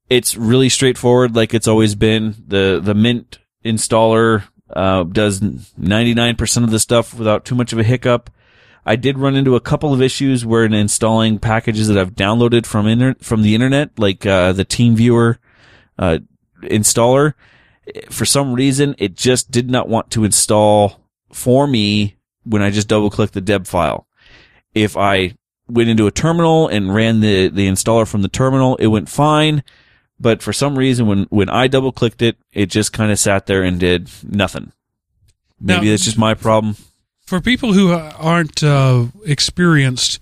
it's really straightforward, like it's always been. the The Mint installer uh, does ninety nine percent of the stuff without too much of a hiccup. I did run into a couple of issues where in installing packages that I've downloaded from inter- from the internet, like uh, the TeamViewer uh, installer, for some reason it just did not want to install for me when I just double clicked the deb file. If I went into a terminal and ran the, the installer from the terminal, it went fine. But for some reason, when, when I double clicked it, it just kind of sat there and did nothing. Maybe Now- that's just my problem. For people who aren't uh, experienced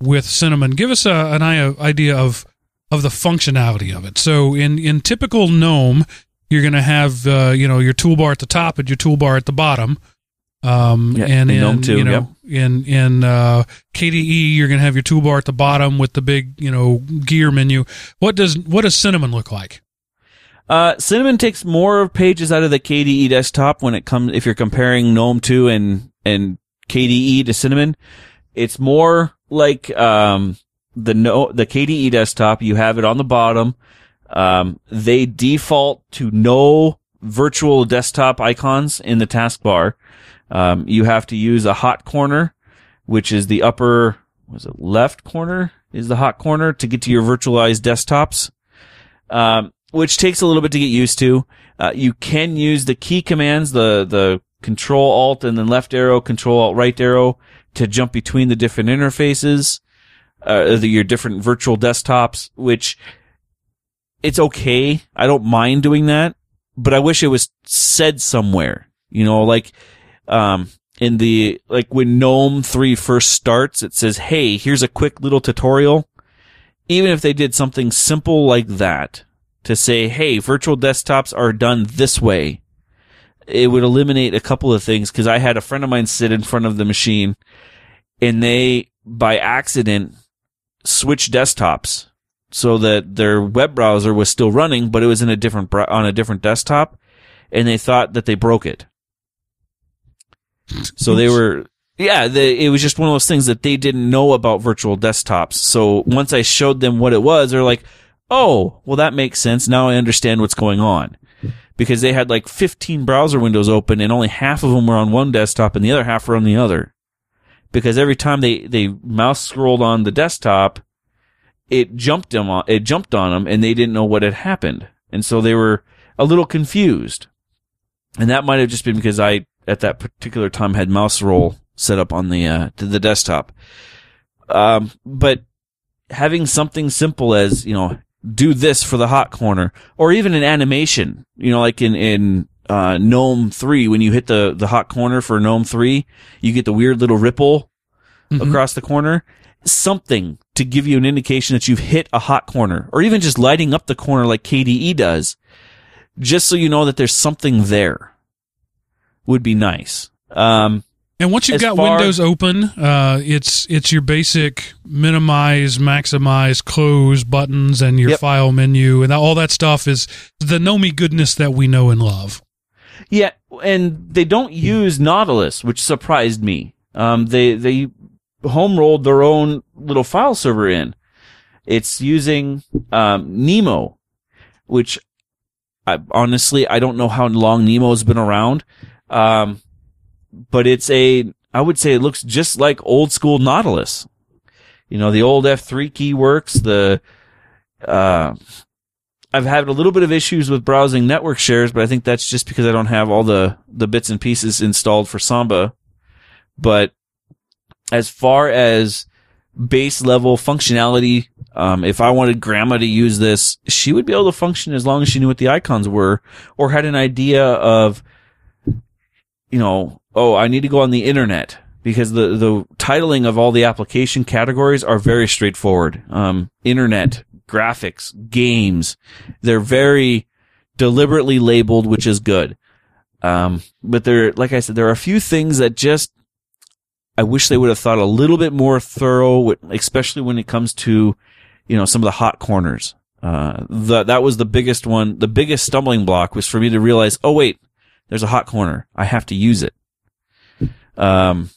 with Cinnamon, give us a, an idea of of the functionality of it. So in in typical GNOME, you're going to have uh, you know your toolbar at the top and your toolbar at the bottom. Um, Yeah, and in in too, you know in in uh, KDE, you're going to have your toolbar at the bottom with the big you know gear menu. What does what does Cinnamon look like? Uh, Cinnamon takes more of pages out of the KDE desktop when it comes, if you're comparing GNOME 2 and, and KDE to Cinnamon. It's more like, um, the no, the KDE desktop. You have it on the bottom. Um, they default to no virtual desktop icons in the taskbar. Um, you have to use a hot corner, which is the upper, was it left corner is the hot corner to get to your virtualized desktops. Um, which takes a little bit to get used to. Uh, you can use the key commands, the, the control alt and then left arrow, control alt right arrow to jump between the different interfaces, uh, the, your different virtual desktops, which it's okay. I don't mind doing that, but I wish it was said somewhere, you know, like, um, in the, like when GNOME 3 first starts, it says, Hey, here's a quick little tutorial even if they did something simple like that to say, hey, virtual desktops are done this way, it would eliminate a couple of things because I had a friend of mine sit in front of the machine and they, by accident, switched desktops so that their web browser was still running, but it was in a different, on a different desktop and they thought that they broke it. So they were, yeah, they, it was just one of those things that they didn't know about virtual desktops. So once I showed them what it was, they're like, oh, well, that makes sense. Now I understand what's going on. Because they had like 15 browser windows open and only half of them were on one desktop and the other half were on the other. Because every time they, they mouse scrolled on the desktop, it jumped them on, it jumped on them and they didn't know what had happened. And so they were a little confused. And that might have just been because I, at that particular time, had mouse roll set up on the, uh, to the desktop. Um, but having something simple as, you know, do this for the hot corner or even an animation, you know, like in, in, uh, Gnome 3, when you hit the, the hot corner for Gnome 3, you get the weird little ripple Mhm. across the corner. Something to give you an indication that you've hit a hot corner or even just lighting up the corner like KDE does, just so you know that there's something there would be nice. Um, And once you've got far- Windows open, uh, it's it's your basic minimize, maximize, close buttons and your Yep. file menu and all that stuff is the Nomi goodness that we know and love. Yeah, and they don't use Nautilus, which surprised me. Um, they they home rolled their own little file server in. It's using um, Nemo, which I, honestly I don't know how long Nemo's been around, um, but it's a I would say it looks just like old school Nautilus. You know, the old F3 key works. The uh, I've had a little bit of issues with browsing network shares, but I think that's just because I don't have all the, the bits and pieces installed for Samba. But as far as base level functionality, um, if I wanted grandma to use this, she would be able to function as long as she knew what the icons were or had an idea of, you know, oh, I need to go on the internet because the, the titling of all the application categories are very straightforward. Um, internet, graphics, games, they're very deliberately labeled, which is good. Um, but there, like I said, there are a few things that just, I wish they would have thought a little bit more thorough, especially when it comes to, you know, some of the hot corners. Uh, the, that was the biggest one. The biggest stumbling block was for me to realize, oh wait, there's a hot corner. I have to use it. Um,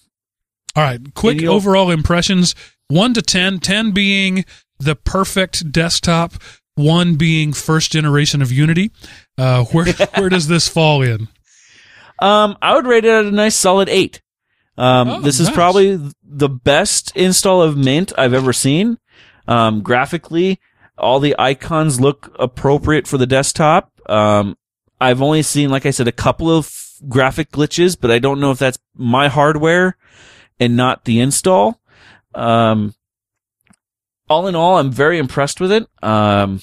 All right, quick overall impressions 1 to 10, 10 being the perfect desktop, 1 being first generation of Unity. Uh, where (laughs) where does this fall in? Um, I would rate it at a nice solid eight. Um, Oh, this is nice. probably the best install of Mint I've ever seen. Um, graphically, all the icons look appropriate for the desktop. Um, I've only seen, like I said, a couple of graphic glitches, but I don't know if that's my hardware and not the install. Um, all in all, I'm very impressed with it. Um,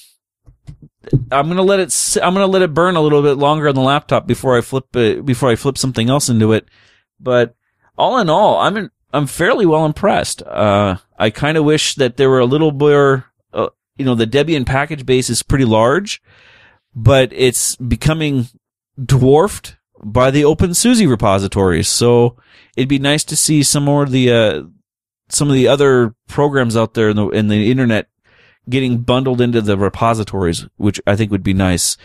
I'm gonna let it. I'm gonna let it burn a little bit longer on the laptop before I flip it. Before I flip something else into it. But all in all, I'm in, I'm fairly well impressed. Uh, I kind of wish that there were a little more. Uh, you know, the Debian package base is pretty large, but it's becoming dwarfed by the OpenSUSE repositories. So it'd be nice to see some more of the uh, some of the other programs out there in the in the internet getting bundled into the repositories, which I think would be nice.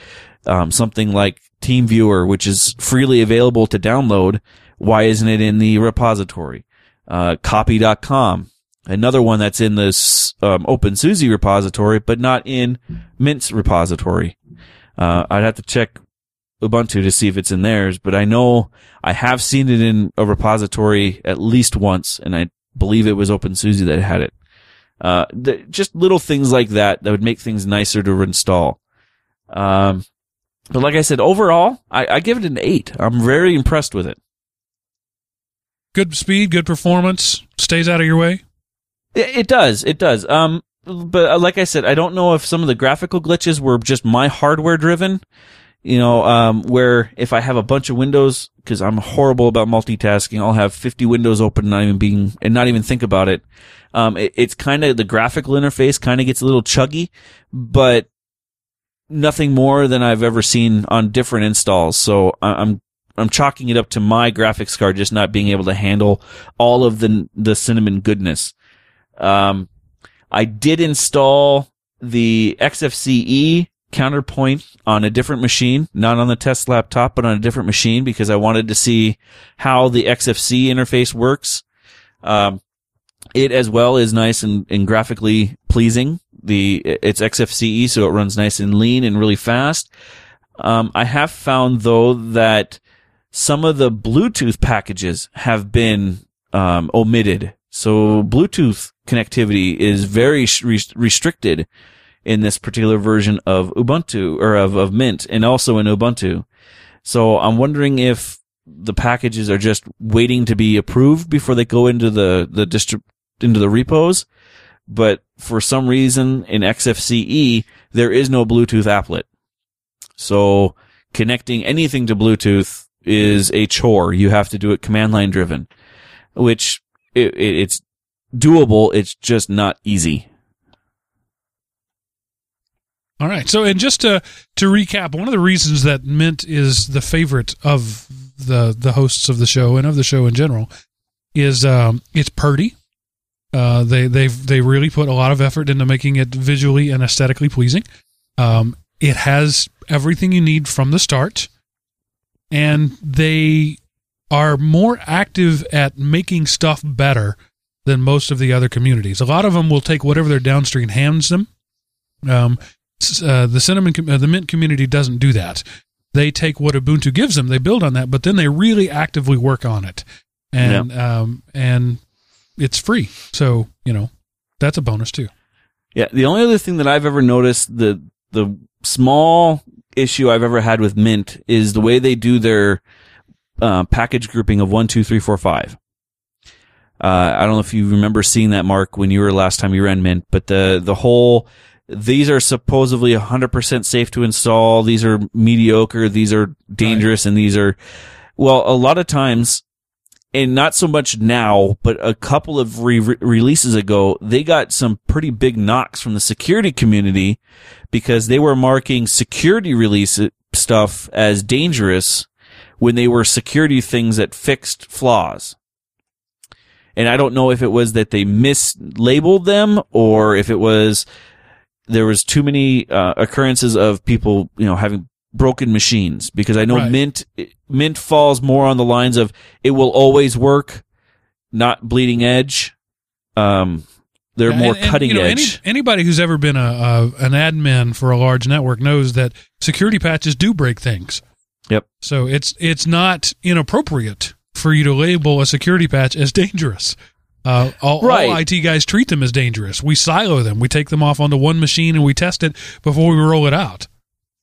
Um, something like TeamViewer, which is freely available to download. Why isn't it in the repository? Uh, copy.com, another one that's in this, um, OpenSUSE repository, but not in Mint's repository. Uh, I'd have to check Ubuntu to see if it's in theirs, but I know I have seen it in a repository at least once, and I believe it was OpenSUSE that had it. Uh, th- just little things like that that would make things nicer to install. Um, but like I said, overall, I, I give it an eight. I'm very impressed with it. Good speed, good performance, stays out of your way. It, does. It does. Um, but uh, like I said, I don't know if some of the graphical glitches were just my hardware driven. You know, um, where if I have a bunch of windows, cause I'm horrible about multitasking, I'll have 50 windows open and not even being, and not even think about it. Um, it, it's kind of, the graphical interface kind of gets a little chuggy, but nothing more than I've ever seen on different installs. So I- I'm I'm chalking it up to my graphics card just not being able to handle all of the the cinnamon goodness. Um, I did install the XFCE counterpoint on a different machine, not on the test laptop, but on a different machine because I wanted to see how the XFC interface works. Um, it as well is nice and, and graphically pleasing. The it's XFCE, so it runs nice and lean and really fast. Um, I have found though that some of the Bluetooth packages have been um, omitted. So Bluetooth connectivity is very res- restricted in this particular version of Ubuntu or of, of Mint and also in Ubuntu. So I'm wondering if the packages are just waiting to be approved before they go into the, the into the repos. But for some reason in XFCE, there is no Bluetooth applet. So connecting anything to Bluetooth is a chore. You have to do it command line driven, which it, it, it's doable. It's just not easy. All right. So, and just to to recap, one of the reasons that Mint is the favorite of the the hosts of the show and of the show in general is um, it's purdy. Uh, they they they really put a lot of effort into making it visually and aesthetically pleasing. Um, it has everything you need from the start, and they are more active at making stuff better than most of the other communities. A lot of them will take whatever their downstream hands them. Um, uh, the cinnamon, com- uh, the mint community doesn't do that. They take what Ubuntu gives them, they build on that, but then they really actively work on it, and um, and it's free. So you know that's a bonus too. Yeah. The only other thing that I've ever noticed, the, the small issue I've ever had with Mint is the way they do their, uh, package grouping of one, two, three, four, five. Uh, I don't know if you remember seeing that mark when you were last time you ran Mint, but the, the whole, these are supposedly 100% safe to install. These are mediocre. These are dangerous and these are, well, a lot of times and not so much now, but a couple of re- releases ago, they got some pretty big knocks from the security community because they were marking security release stuff as dangerous when they were security things that fixed flaws. And I don't know if it was that they mislabeled them or if it was there was too many uh, occurrences of people, you know, having broken machines because I know Right. Mint Mint falls more on the lines of it will always work, not bleeding edge. Um, they're Yeah, more and- and, cutting you know, any- edge. anybody who's ever been a, a an admin for a large network knows that security patches do break things. Yep. So it's it's not inappropriate for you to label a security patch as dangerous. Uh, all, all Right. IT guys treat them as dangerous. We silo them. We take them off onto one machine and we test it before we roll it out.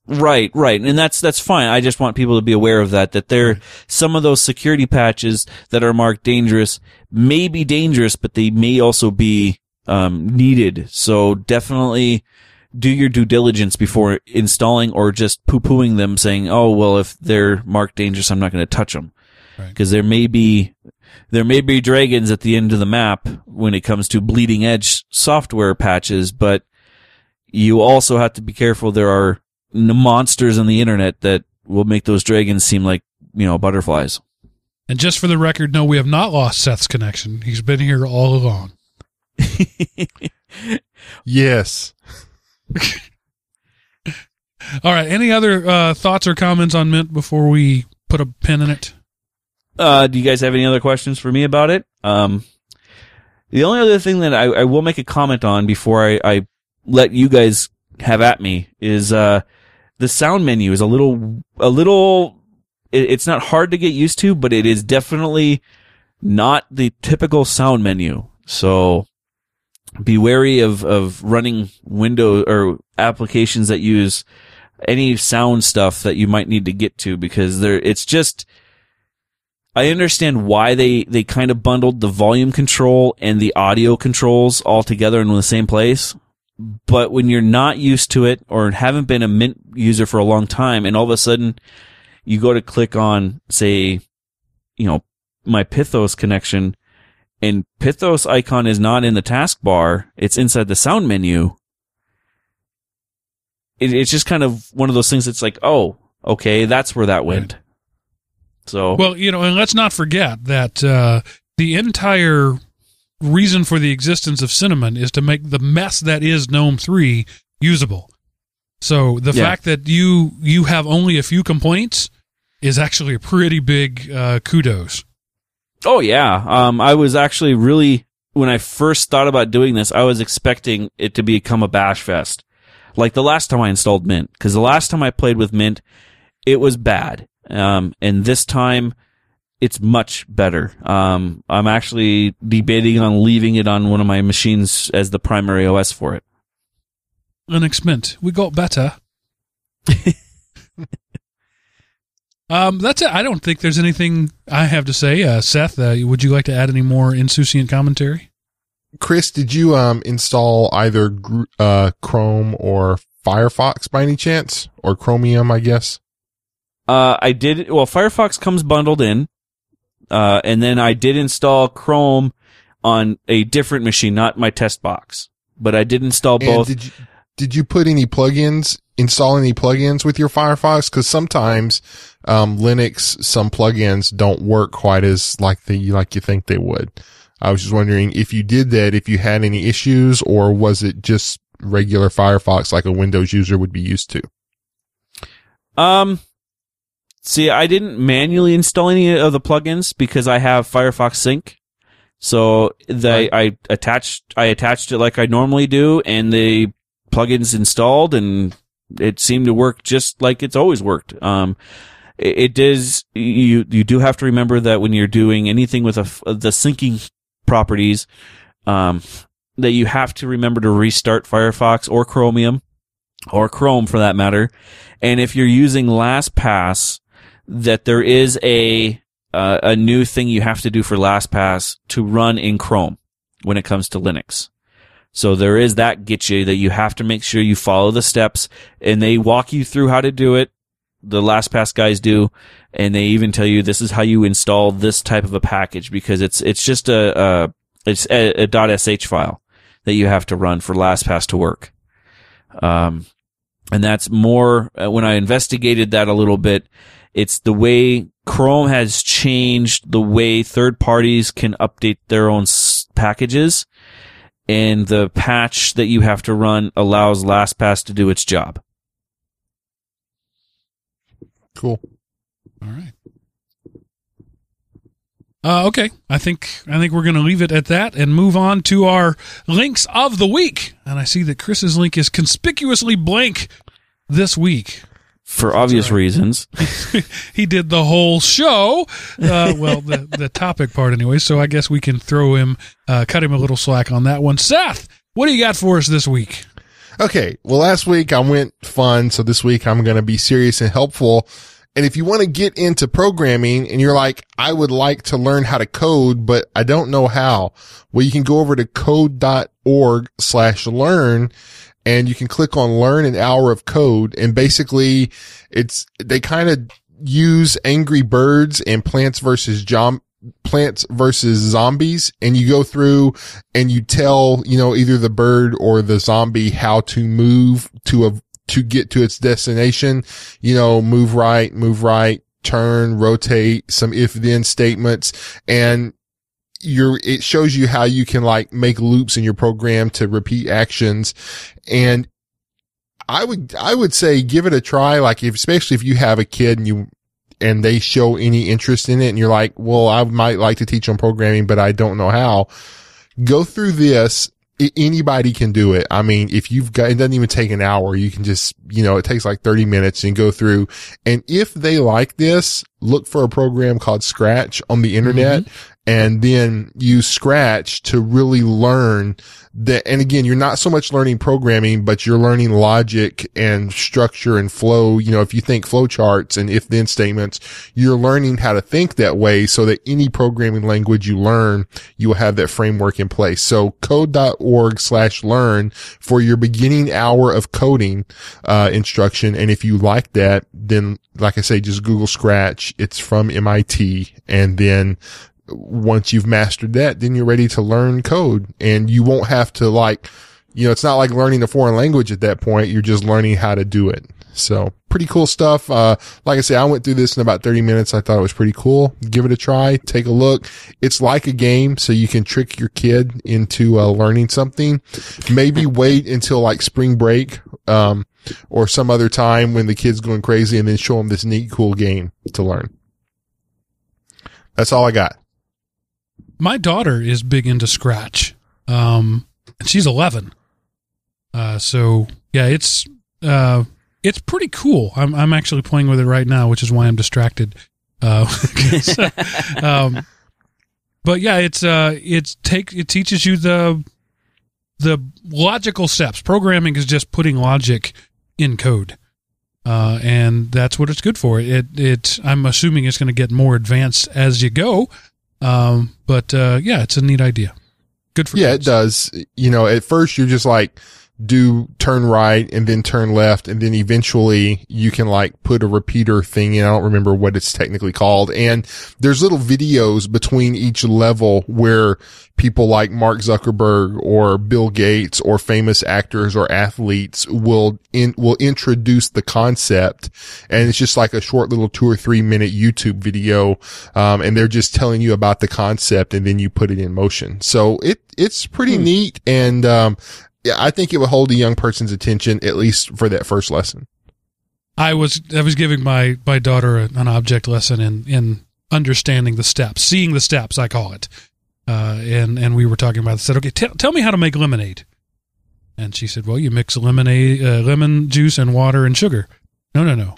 Right, right. And that's, that's fine. I just want people to be aware of that, that there, some of those security patches that are marked dangerous may be dangerous, but they may also be, um, needed. So definitely do your due diligence before installing or just poo-pooing them saying, oh, well, if they're marked dangerous, I'm not going to touch them. Right. Cause there may be, there may be dragons at the end of the map when it comes to bleeding edge software patches, but you also have to be careful. There are n- monsters on the internet that will make those dragons seem like, you know, butterflies. And just for the record, no, we have not lost Seth's connection. He's been here all along. (laughs) (laughs) Yes. (laughs) All right. Any other uh, thoughts or comments on Mint before we put a pin in it? Uh, do you guys have any other questions for me about it? Um, the only other thing that I, I will make a comment on before I, I let you guys have at me is, uh, the sound menu is a little, a little, it, it's not hard to get used to, but it is definitely not the typical sound menu. So be wary of, of running window or applications that use any sound stuff that you might need to get to because there, it's just, I understand why they, they kind of bundled the volume control and the audio controls all together in the same place. but when you're not used to it or haven't been a Mint user for a long time, and all of a sudden you go to click on, say, you know, my Pithos connection, and Pithos icon is not in the taskbar; it's inside the sound menu. It, it's just kind of one of those things. That's like, oh, okay, that's where that went. So, Well, you know, and let's not forget that uh, the entire reason for the existence of Cinnamon is to make the mess that is GNOME 3 usable. So the Yeah. fact that you you have only a few complaints is actually a pretty big uh, kudos. Oh yeah. Um, I was actually really when I first thought about doing this, I was expecting it to become a bash fest, like the last time I installed Mint. Because the last time I played with Mint, it was bad. Um, and this time, it's much better. Um, I'm actually debating on leaving it on one of my machines as the primary OS for it. Linux Mint, we got better. (laughs) um, that's it. I don't think there's anything I have to say. Uh, Seth, uh, would you like to add any more insouciant commentary? Chris, did you um install either uh Chrome or Firefox by any chance, or Chromium? I guess. Uh, I did. Well, Firefox comes bundled in, uh, and then I did install Chrome on a different machine, not my test box, but I did install And both. did you did you put any plugins? Install any plugins with your Firefox? Because sometimes um, Linux some plugins don't work quite as like the like you think they would. I was just wondering if you did that, if you had any issues, or was it just regular Firefox like a Windows user would be used to? Um, see, I didn't manually install any of the plugins because I have Firefox Sync. So the, I attached, I attached it like I normally do and the plugins installed and it seemed to work just like it's always worked. Um, it, it does, you, you do have to remember that when you're doing anything with a, the syncing properties, um, that you have to remember to restart Firefox or Chromium or Chrome for that matter. And if you're using LastPass, that there is a uh, a new thing you have to do for LastPass to run in Chrome when it comes to Linux. So there is that getcha that you have to make sure you follow the steps, and they walk you through how to do it. The LastPass guys do, and they even tell you this is how you install this type of a package because it's it's just a, a it's a, a .sh file that you have to run for LastPass to work. Um, and that's more uh, when I investigated that a little bit. It's the way Chrome has changed the way third parties can update their own s- packages, and the patch that you have to run allows LastPass to do its job. Cool. All right. Uh, okay, I think I think we're going to leave it at that and move on to our links of the week. And I see that Chris's link is conspicuously blank this week. For obvious right. reasons. (laughs) he did the whole show. Uh, well, the the topic part anyway. So I guess we can throw him, uh, cut him a little slack on that one. Seth, what do you got for us this week? Okay. Well, last week I went fun. So this week I'm going to be serious and helpful. And if you want to get into programming and you're like, I would like to learn how to code, but I don't know how. Well, you can go over to code.org slash learn and you can click on learn an hour of code. And basically it's, they kind of use angry birds and plants versus jom- plants versus zombies and you go through and you tell, you know, either the bird or the zombie how to move to a, to get to its destination, you know, move right, move right, turn, rotate, some if then statements and you're, it shows you how you can like make loops in your program to repeat actions. And I would, I would say give it a try. Like if, especially if you have a kid and you, and they show any interest in it and you're like, well, I might like to teach them programming, but I don't know how. Go through this. Anybody can do it. I mean, if you've got, it doesn't even take an hour. You can just you know, it takes like 30 minutes and go through. And if they like this, look for a program called Scratch on the internet and then use Scratch to really learn that. And again, you're not so much learning programming, but you're learning logic and structure and flow. You know, if you think flow charts and if then statements, you're learning how to think that way so that any programming language you learn, you will have that framework in place. So code.org slash learn for your beginning hour of coding, uh, instruction. And if you like that, then like I say, just Google Scratch. It's from MIT. And then once you've mastered that, then you're ready to learn code and you won't have to like, you know, it's not like learning a foreign language at that point. You're just learning how to do it. So pretty cool stuff. Uh, like I say, I went through this in about 30 minutes. I thought it was pretty cool. Give it a try. Take a look. It's like a game. So you can trick your kid into uh, learning something. Maybe wait until like spring break, um, or some other time when the kid's going crazy and then show them this neat, cool game to learn. That's all I got. My daughter is big into Scratch. Um, she's 11. Uh, so yeah, it's, uh, it's pretty cool. I'm, I'm actually playing with it right now, which is why I'm distracted. Uh, (laughs) um, but yeah, it's, uh, it's take, it teaches you the, the logical steps. Programming is just putting logic in code. Uh, and that's what it's good for. It, it, I'm assuming it's going to get more advanced as you go. Um, but, uh, yeah, it's a neat idea. Good for Yeah, kids. it does. You know, at first you're just like, do turn right and then turn left. And then eventually you can like put a repeater thing in. I don't remember what it's technically called. And there's little videos between each level where people like Mark Zuckerberg or Bill Gates or famous actors or athletes will in, will introduce the concept. And it's just like a short little two or three minute YouTube video. Um, and they're just telling you about the concept and then you put it in motion. So it, it's pretty neat. And, um, yeah, I think it would hold a young person's attention at least for that first lesson. I was I was giving my my daughter an object lesson in in understanding the steps, seeing the steps, I call it. Uh, and and we were talking about. it. I said, okay, tell tell me how to make lemonade. And she said, well, you mix lemonade, uh, lemon juice, and water and sugar. No, no, no.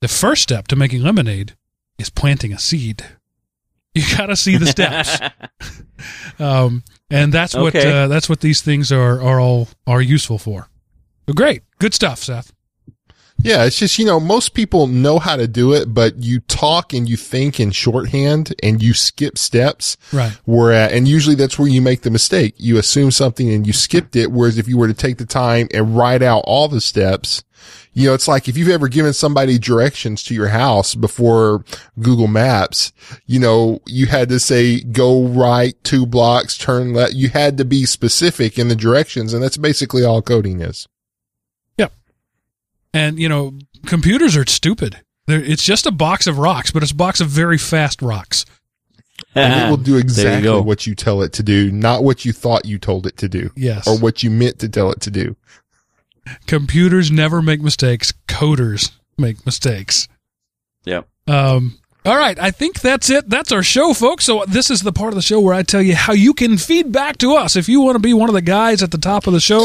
The first step to making lemonade is planting a seed. You got to see the steps. (laughs) um, and that's what Okay. uh, that's what these things are are all are useful for. So great, good stuff, Seth. Yeah, it's just, you know, most people know how to do it, but you talk and you think in shorthand and you skip steps. Right. Where, uh, and usually that's where you make the mistake. You assume something and you skipped it. Whereas if you were to take the time and write out all the steps, you know, it's like if you've ever given somebody directions to your house before Google Maps, you know, you had to say go right two blocks, turn left. You had to be specific in the directions. And that's basically all coding is. And you know, computers are stupid. They're, it's just a box of rocks, but it's a box of very fast rocks. And it (laughs) will do There you exactly what you tell it to do, not what you thought you told it to do Yes. or what you meant to tell it to do. computers never make mistakes. Coders make mistakes. Yeah. Um, all right, I think that's it. That's our show, folks. So this is the part of the show where I tell you how you can feed back to us if you want to be one of the guys at the top of the show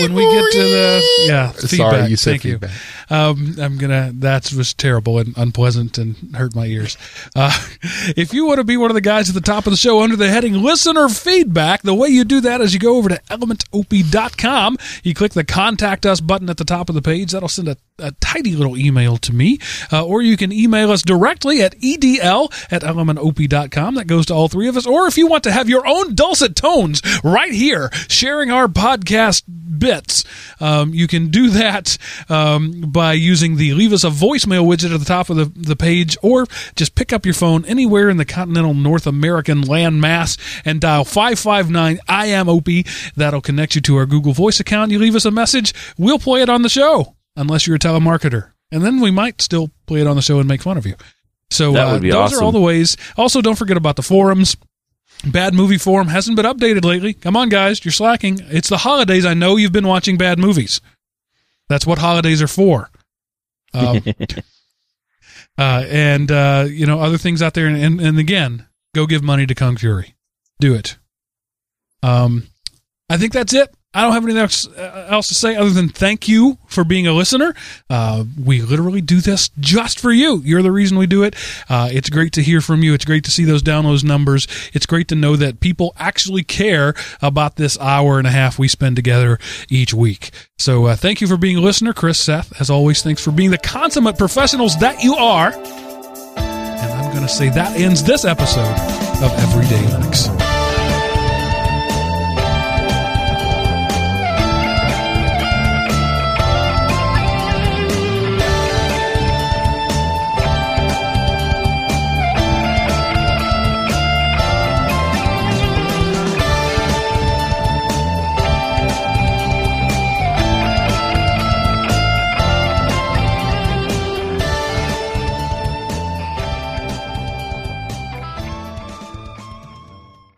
when we get to the yeah feedback. Sorry, you said Thank feedback. you. Um, I'm gonna. That was terrible and unpleasant and hurt my ears. Uh, (laughs) if you want to be one of the guys at the top of the show under the heading "Listener Feedback," the way you do that is you go over to elementop.com. You click the "Contact Us" button at the top of the page. That'll send a, a tidy little email to me, uh, or you can email us directly at edl at elementop.com. That goes to all three of us. Or if you want to have your own dulcet tones right here, sharing our podcast bits, um, you can do that um, by using the leave us a voicemail widget at the top of the, the page, or just pick up your phone anywhere in the continental North American landmass and dial 559 I am Opie. That'll connect you to our Google Voice account. You leave us a message, we'll play it on the show, unless you're a telemarketer. And then we might still play it on the show and make fun of you. So That uh, would be those are all the ways. Also, don't forget about the forums. Bad Movie Forum hasn't been updated lately. Come on, guys, you're slacking. It's the holidays. I know you've been watching bad movies. That's what holidays are for. Um, (laughs) uh, and uh, you know other things out there. And, and and again, go give money to Kung Fury. Do it. Um, I think that's it. I don't have anything else, uh, else to say other than thank you for being a listener. Uh, we literally do this just for you. You're the reason we do it. Uh, it's great to hear from you. It's great to see those downloads numbers. It's great to know that people actually care about this hour and a half we spend together each week. So uh, thank you for being a listener, Chris, Seth. As always, thanks for being the consummate professionals that you are. And I'm going to say that ends this episode of Everyday Linux.